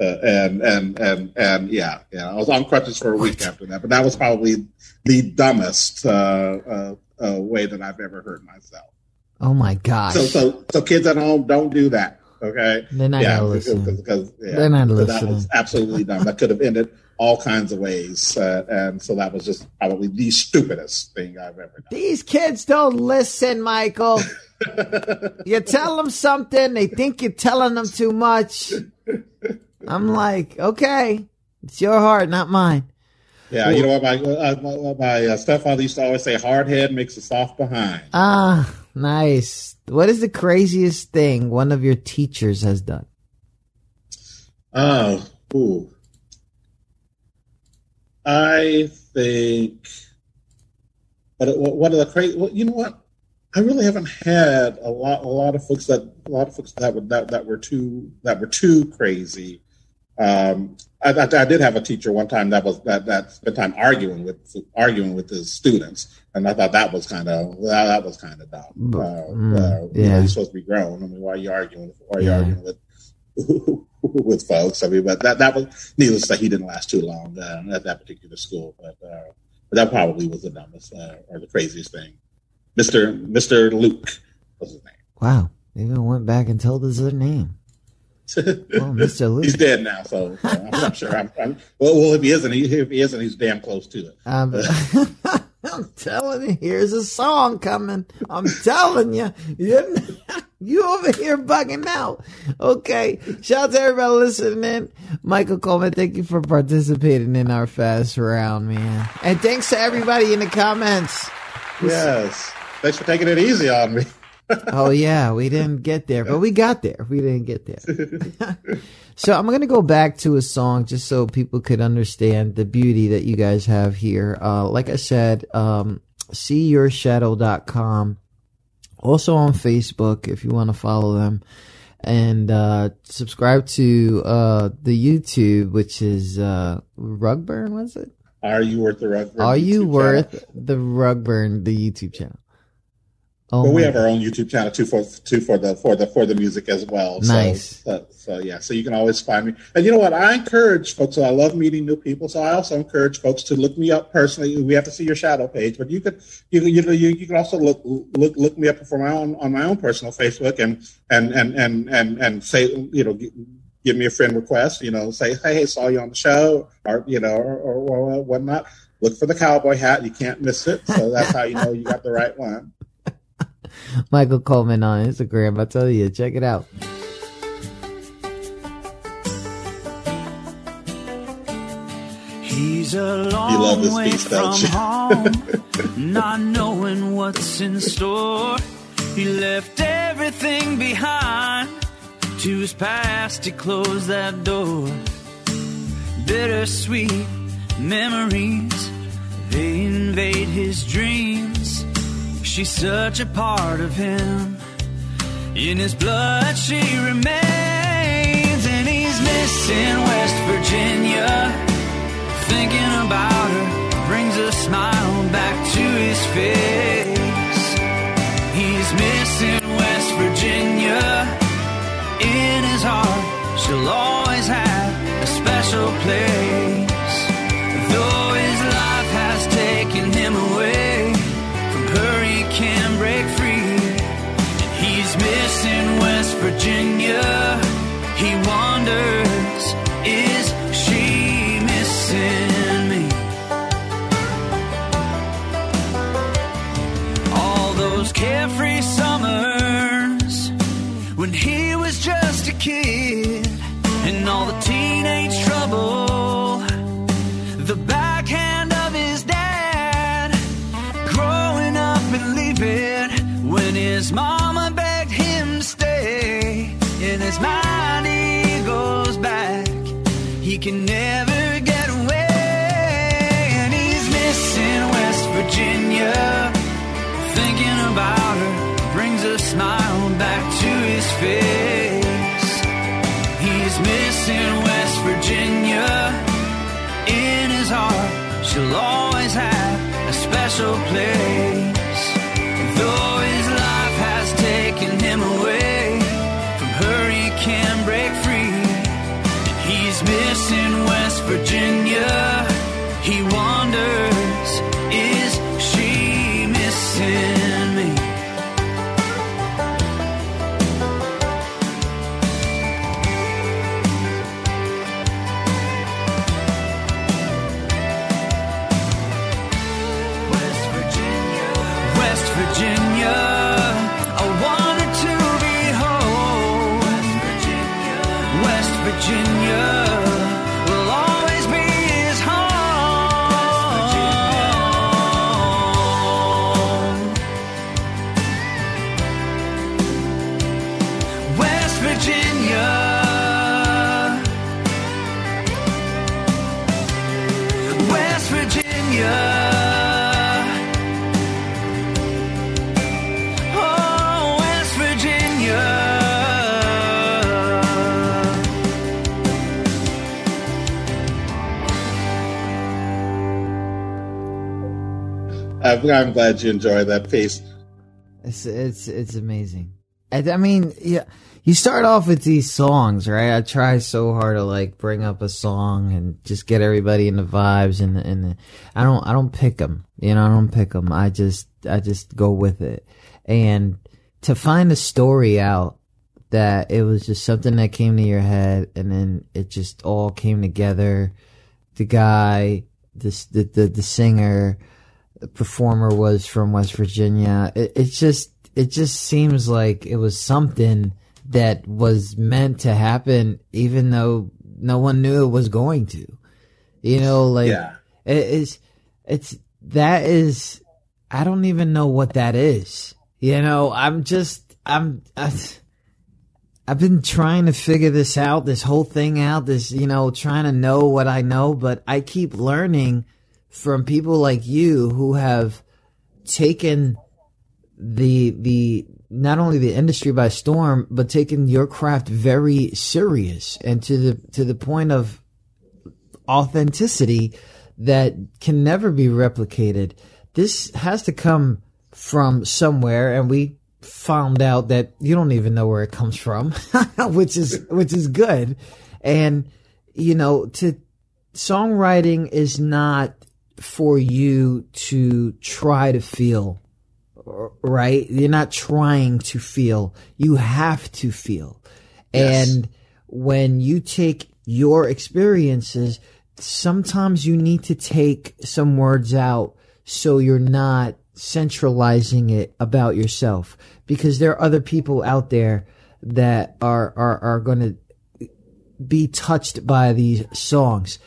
uh, and and and and yeah yeah i was on crutches for a week after that but that was probably the dumbest uh, uh, uh, way that i've ever hurt myself Oh my gosh. so, so, so kids at home, don't do that. Okay. They're not yeah, gonna because, because yeah, They're not because That was absolutely dumb. That could have ended all kinds of ways, uh, and so that was just probably the stupidest thing I've ever done. These kids don't listen, Michael. *laughs* you tell them something, they think you're telling them too much. I'm like, okay, it's your heart, not mine. yeah, you know what? My uh, my, my uh, stepfather used to always say, "Hard head makes a soft behind." Ah, nice. What is the craziest thing one of your teachers has done? Oh, ooh. I think, but one of the crazy. Well, you know what? I really haven't had a lot, a lot of folks that, a lot of folks that were that, that were too that were too crazy. Um, I, I, I did have a teacher one time that was that that spent time arguing with arguing with his students, and I thought that was kind of that, that was kind of dumb. Uh, Mm, uh, you know, yeah. you're supposed to be grown. I mean, why are you arguing? Why are you Yeah. arguing with *laughs* with folks. I mean, but that that was needless to say, he didn't last too long uh, at that particular school. But uh, but that probably was the dumbest uh, or the craziest thing. Mister Mister Luke was his Wow, they even went back and told us their name. *laughs* Well, Mr. Luke. He's dead now, so, so I'm not sure. I'm, I'm, well, well, if he isn't, he, if he isn't, he's damn close to it. Um, *laughs* I'm telling you, here's a song coming. I'm telling you. you *laughs* You over here bugging out. Okay. Shout out to everybody listening. Michael Coleman, thank you for participating in our fast round, man. And thanks to everybody in the comments. Yes. Thanks for taking it easy on me. Oh yeah, we didn't get there, but we got there. We didn't get there. *laughs* so I'm going to go back to a song just so people could understand the beauty that you guys have here. Uh, like I said, um, seeyourshadow.com also on Facebook if you want to follow them. And uh, subscribe to uh, the YouTube, which is uh, Rugburn, was it? Are you worth the Rugburn? Are you YouTube worth channel? the Rugburn, the YouTube channel? Oh but we have our own YouTube channel too for too for the for the for the music as well. Nice. So, so yeah, so you can always find me. And you know what? I encourage folks. So I love meeting new people. So I also encourage folks to look me up personally. We have to see your shadow page, but you could you you know you, you can also look look look me up for my own on my own personal Facebook and and and and and and say you know. Give me a friend request, you know, say, hey, saw you on the show, or, you know, or, or, or whatnot. Look for the cowboy hat. You can't miss it. So that's how you know you got the right one. *laughs* Michael Coleman on Instagram. I tell you, check it out. He's a long way piece, from home, *laughs* not knowing what's in store. He left everything behind. To his past, he closed that door. Bittersweet memories, they invade his dreams. She's such a part of him. In his blood, she remains, and he's missing West Virginia. Thinking about her brings a smile back to his face. He's missing West Virginia. In his heart, she'll always have a special place. Virginia. He wonders, is she missing me? All those carefree summers when he was just a kid, and all the teenage trouble, he goes back. He can never get away, and he's missing West Virginia. Thinking about her brings a smile back to his face. He's missing West Virginia. In his heart, she'll always have a special place. Can break free. He's missing West Virginia. He wonders, I'm, glad you enjoy that piece. It's it's it's amazing. I, I mean, yeah, you start off with these songs, right? I try so hard to like bring up a song and just get everybody in the vibes and and I don't I don't pick them, you know, I don't pick them. I just I just go with it, and to find a story out that it was just something that came to your head and then it just all came together. The guy, this the the, the singer, performer was from West Virginia. It, it's just it just seems like it was something that was meant to happen, even though no one knew it was going to. You know, like Yeah. it is. It's that is. I don't even know what that is. You know, I'm just. I'm. I, I've been trying to figure this out, this whole thing out, this, you know, trying to know what I know, but I keep learning from people like you who have taken the, the, not only the industry by storm, but taken your craft very serious and to the, to the point of authenticity that can never be replicated. This has to come from somewhere and we found out that you don't even know where it comes from, *laughs* which is which is good. And you know, to songwriting is not for you to try to feel right? You're not trying to feel. You have to feel. Yes. And when you take your experiences, sometimes you need to take some words out so you're not centralizing it about yourself because there are other people out there that are are, are going to be touched by these songs.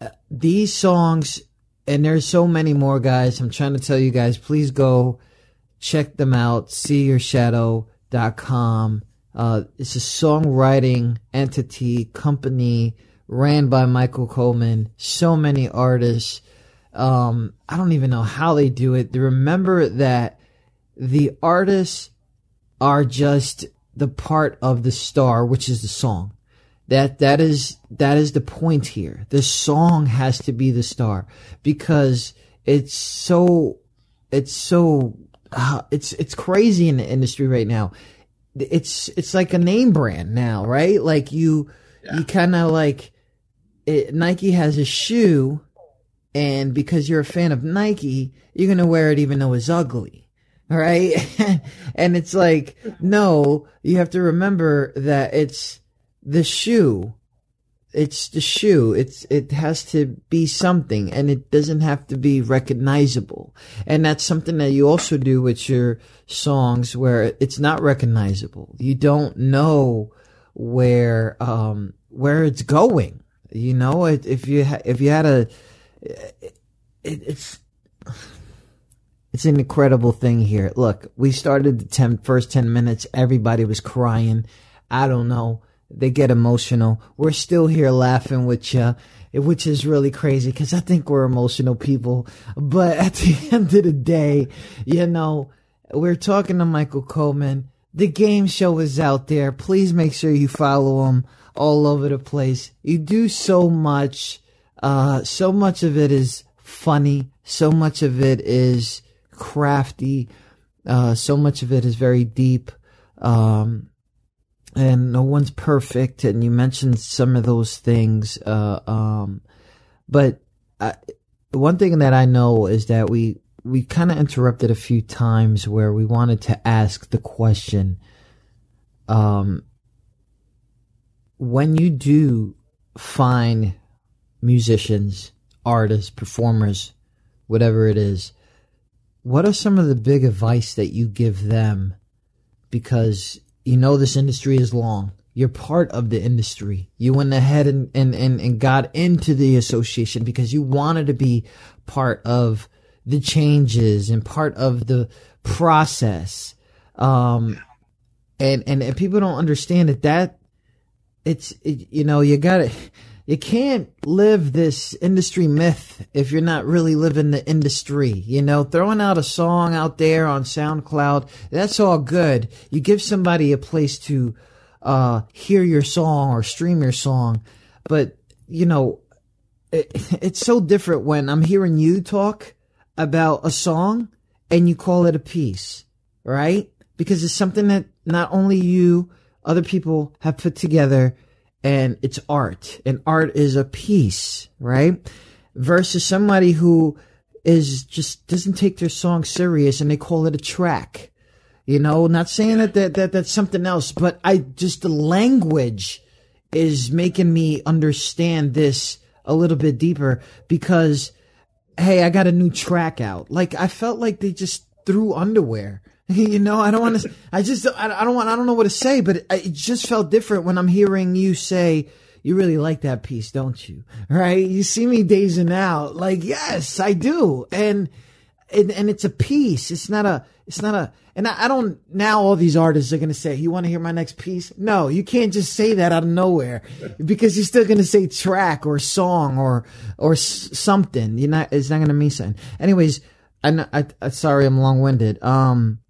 Uh, These songs, and there's so many more guys. I'm trying to tell you guys, please go check them out. SeeYourShadow.com. Uh, it's a songwriting entity company ran by Michael Coleman. So many artists. Um, I don't even know how they do it. Remember that the artists are just the part of the star, which is the song. That that is that is the point here. The song has to be the star because it's so it's so uh, it's it's crazy in the industry right now. It's it's like a name brand now, right? Like you you kind of like it, Nike has a shoe, and because you're a fan of Nike, you're gonna wear it even though it's ugly. All right. *laughs* and it's like, no, you have to remember that it's the shoe. It's the shoe. It's, it has to be something and it doesn't have to be recognizable. And that's something that you also do with your songs where it's not recognizable. You don't know where, um, where it's going. You know, if you, ha- if you had a, it, it's, it's an incredible thing here. Look, we started the 10, first 10 minutes. Everybody was crying. I don't know. They get emotional. We're still here laughing with you, which is really crazy because I think we're emotional people. But *laughs* at the end of the day, you know, we're talking to Michael Coleman. The game show is out there. Please make sure you follow him all over the place. You do so much. Uh, so much of it is funny. So much of it is crafty. Uh, so much of it is very deep. Um, and no one's perfect. And you mentioned some of those things. Uh, um, but I, one thing that I know is that we, we kind of interrupted a few times where we wanted to ask the question, um, when you do find musicians, artists, performers, whatever it is, what are some of the big advice that you give them? Because you know this industry is long. You're part of the industry. You went ahead and, and, and, and got into the association because you wanted to be part of the changes and part of the process. Um, and, and, and people don't understand that that it's, it, you know, you gotta, you can't live this industry myth if you're not really living the industry. You know, throwing out a song out there on SoundCloud, that's all good. You give somebody a place to uh, hear your song or stream your song, but you know, it, it's so different when I'm hearing you talk about a song and you call it a piece, right? Because it's something that not only you, other people have put together and it's art and art is a piece, right? Versus somebody who is just doesn't take their song serious and they call it a track. You know, not saying that, that, that that's something else, but I just the language is making me understand this a little bit deeper because hey, I got a new track out. Like I felt like they just threw underwear *laughs* You know, I don't want to. I just, I, I don't want. I don't know what to say, but it, it just felt different when I'm hearing you say you really like that piece, don't you? Right? You see me dazing out. Like, yes, I do. And, and, and it's a piece. It's not a, it's not a, and I, I don't, now all these artists are going to say, you want to hear my next piece? No, you can't just say that out of nowhere *laughs* because you're still going to say track or song or, or something. You're not, it's not going to mean something. Anyways, I, I, I sorry, I'm long winded. Um,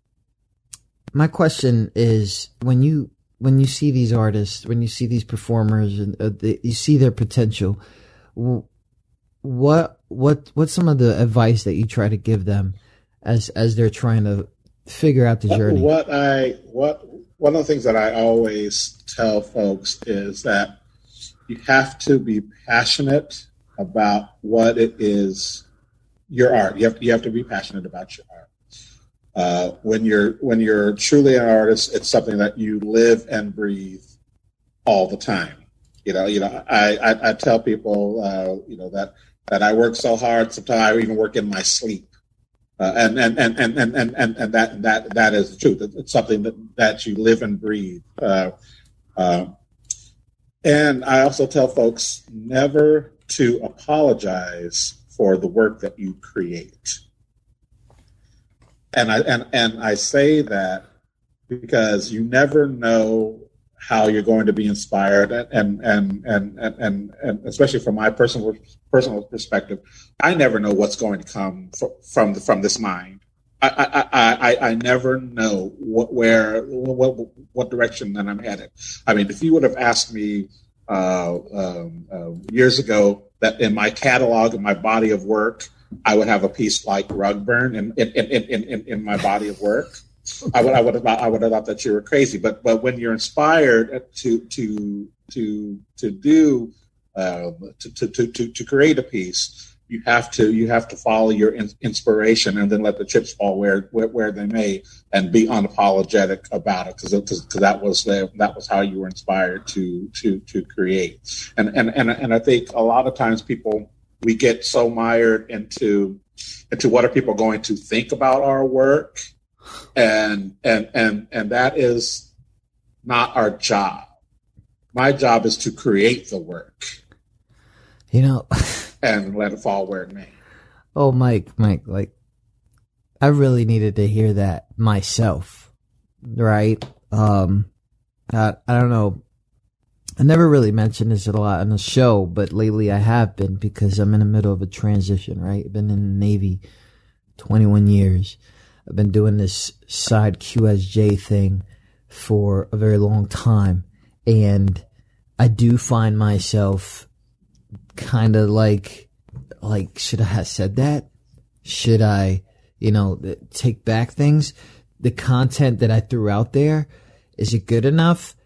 my question is when you, when you see these artists, when you see these performers and uh, the, you see their potential, what, what, what's some of the advice that you try to give them as, as they're trying to figure out the journey? What I what one of the things that I always tell folks is that you have to be passionate about what it is your art. You have you have to be passionate about your art. Uh, when you're when you're truly an artist, it's something that you live and breathe all the time. You know, you know, I I, I tell people, uh, you know, that that I work so hard. Sometimes I even work in my sleep, uh, and, and, and and and and and and that that that is the truth. It's something that that you live and breathe. Uh, uh, and I also tell folks never to apologize for the work that you create. And I, and, and I say that because you never know how you're going to be inspired and and and and and, and especially from my personal personal perspective, I never know what's going to come from from this mind. I, I, I, I never know what, where what what direction that I'm headed. I mean, if you would have asked me uh, um, uh, years ago that in my catalog, in my body of work, I would have a piece like Rugburn in in, in, in, in my body of work. I would I would have I would have thought that you were crazy. But but when you're inspired to to to to do uh, to, to, to to create a piece, you have to you have to follow your in, inspiration and then let the chips fall where where, where they may and be unapologetic about it because because that was the, that was how you were inspired to to to create. And and and and I think a lot of times people we get so mired into into what are people going to think about our work. And and and and that is not our job. My job is to create the work. You know *laughs* and let it fall where it may. Oh mike mike like i really needed to hear that myself right? Um i, I don't know i never really mentioned this a lot on the show but lately i have been because i'm in the middle of a transition right i've been in the navy 21 years I've been doing this side QSJ thing for a very long time. And I do find myself kind of like, like, should I have said that? Should I, you know, take back things? The content that I threw out there, is it good enough?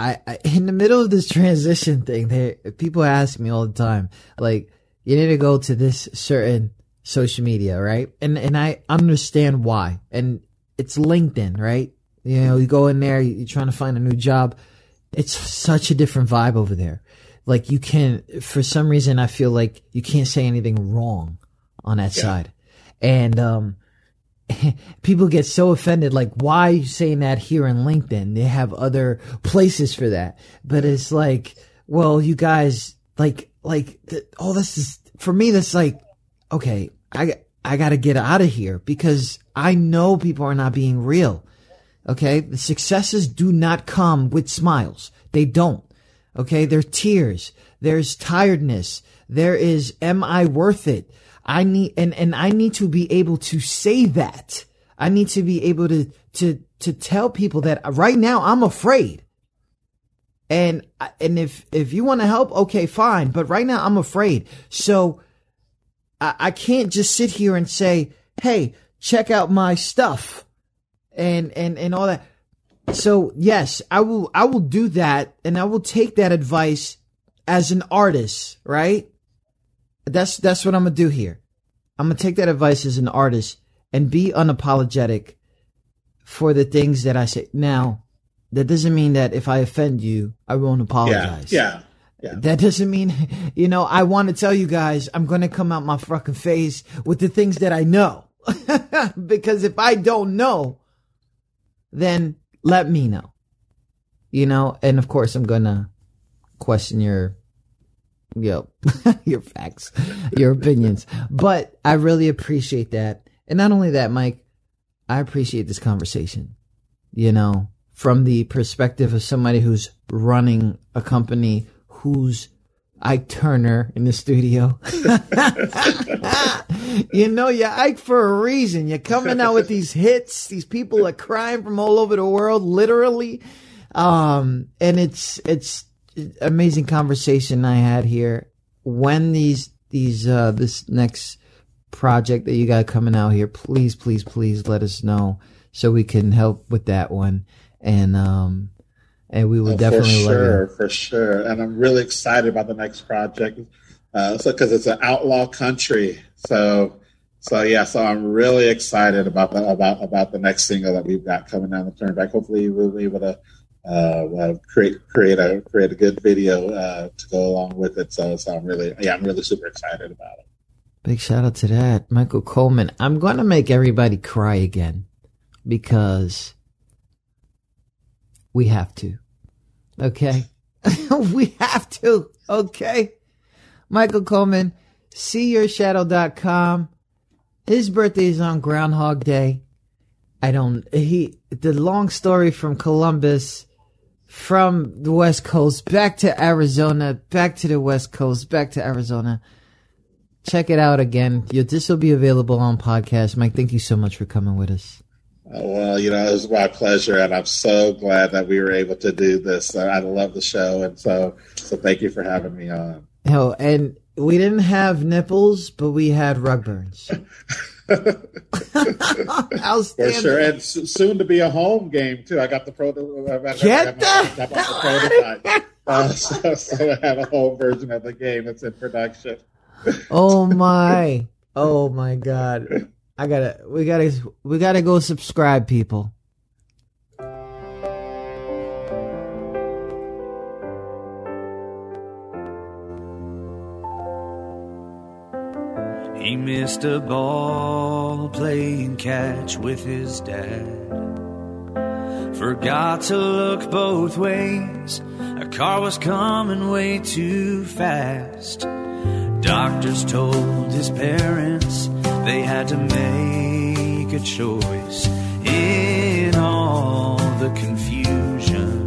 I, I in the middle of this transition thing, there people ask me all the time, like, you need to go to this certain social media, right? And and I understand why. And it's LinkedIn, right? You know, you go in there, you're trying to find a new job. It's such a different vibe over there. Like you can, for some reason, I feel like you can't say anything wrong on that yeah. side. And, um, *laughs* people get so offended. Like, why are you saying that here in LinkedIn? They have other places for that. But it's like, well, you guys, like, like, all this is, for me, that's like, okay, I, I gotta get out of here because I know people are not being real. Okay. The successes do not come with smiles. They don't. Okay. There's tears. There's tiredness. There is, am I worth it? I need, and, and I need to be able to say that. I need to be able to, to, to tell people that right now I'm afraid. And, and if, if you want to help, okay, fine. But right now I'm afraid. So, I, I can't just sit here and say, "Hey, check out my stuff," and and and all that. So yes, I will. I will do that, and I will take that advice as an artist. Right? That's that's what I'm gonna do here. I'm gonna take that advice as an artist and be unapologetic for the things that I say. Now, that doesn't mean that if I offend you, I won't apologize. Yeah. yeah. Yeah. That doesn't mean, *laughs* you know, I want to tell you guys I'm going to come out my fucking face with the things that I know. *laughs* because if I don't know, then let me know. You know, and of course I'm gonna question your Yep. *laughs* your facts, your opinions. But I really appreciate that. And not only that, Mike, I appreciate this conversation, you know, from the perspective of somebody who's running a company who's Ike Turner in the studio. *laughs* you know, you're Ike for a reason. You're coming out with these hits. These people are crying from all over the world, literally. Um, and it's, it's, amazing conversation I had here. When these these uh this next project that you got coming out here, please, please, please let us know so we can help with that one. And um and we will oh, definitely for sure, for sure. And I'm really excited about the next project. Uh, so because it's an outlaw country, so so yeah, so I'm really excited about the about about the next single that we've got coming down the turnback. Hopefully, we'll be able to uh, uh, create create a create a good video uh, to go along with it. So, so I'm really yeah I'm really super excited about it. Big shout out to that, Michael Coleman. I'm going to make everybody cry again because we have to. Okay, *laughs* we have to. Okay, Michael Coleman, seeyourshadow.com. His birthday is on Groundhog Day. I don't. He the long story from Columbus from the West Coast back to Arizona, back to the West Coast, back to Arizona. Check it out again. This will be available on podcast. Mike, thank you so much for coming with us. Uh, well, you know, it was my pleasure, and I'm so glad that we were able to do this. I love the show, and so so thank you for having me on. Oh, and we didn't have nipples, but we had rug burns. *laughs* For sure, and soon to be a home game too. I got the pro. Get the, prototype. Uh, *laughs* so, so I have a home version of the game that's in production. oh my! Oh my God! I gotta. We gotta. We gotta go subscribe, people. He missed a ball playing catch with his dad. Forgot to look both ways. A car was coming way too fast. Doctors told his parents they had to make a choice in all the confusion.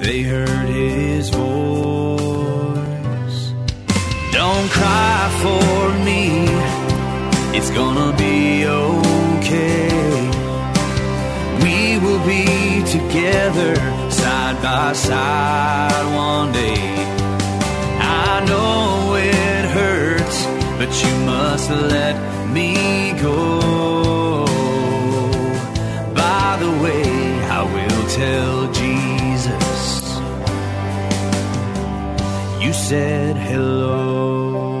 They heard his voice don't cry for me, it's gonna be okay. We will be together side by side one day. I know it hurts, but you must let me go. By the way, I will tell you said hello.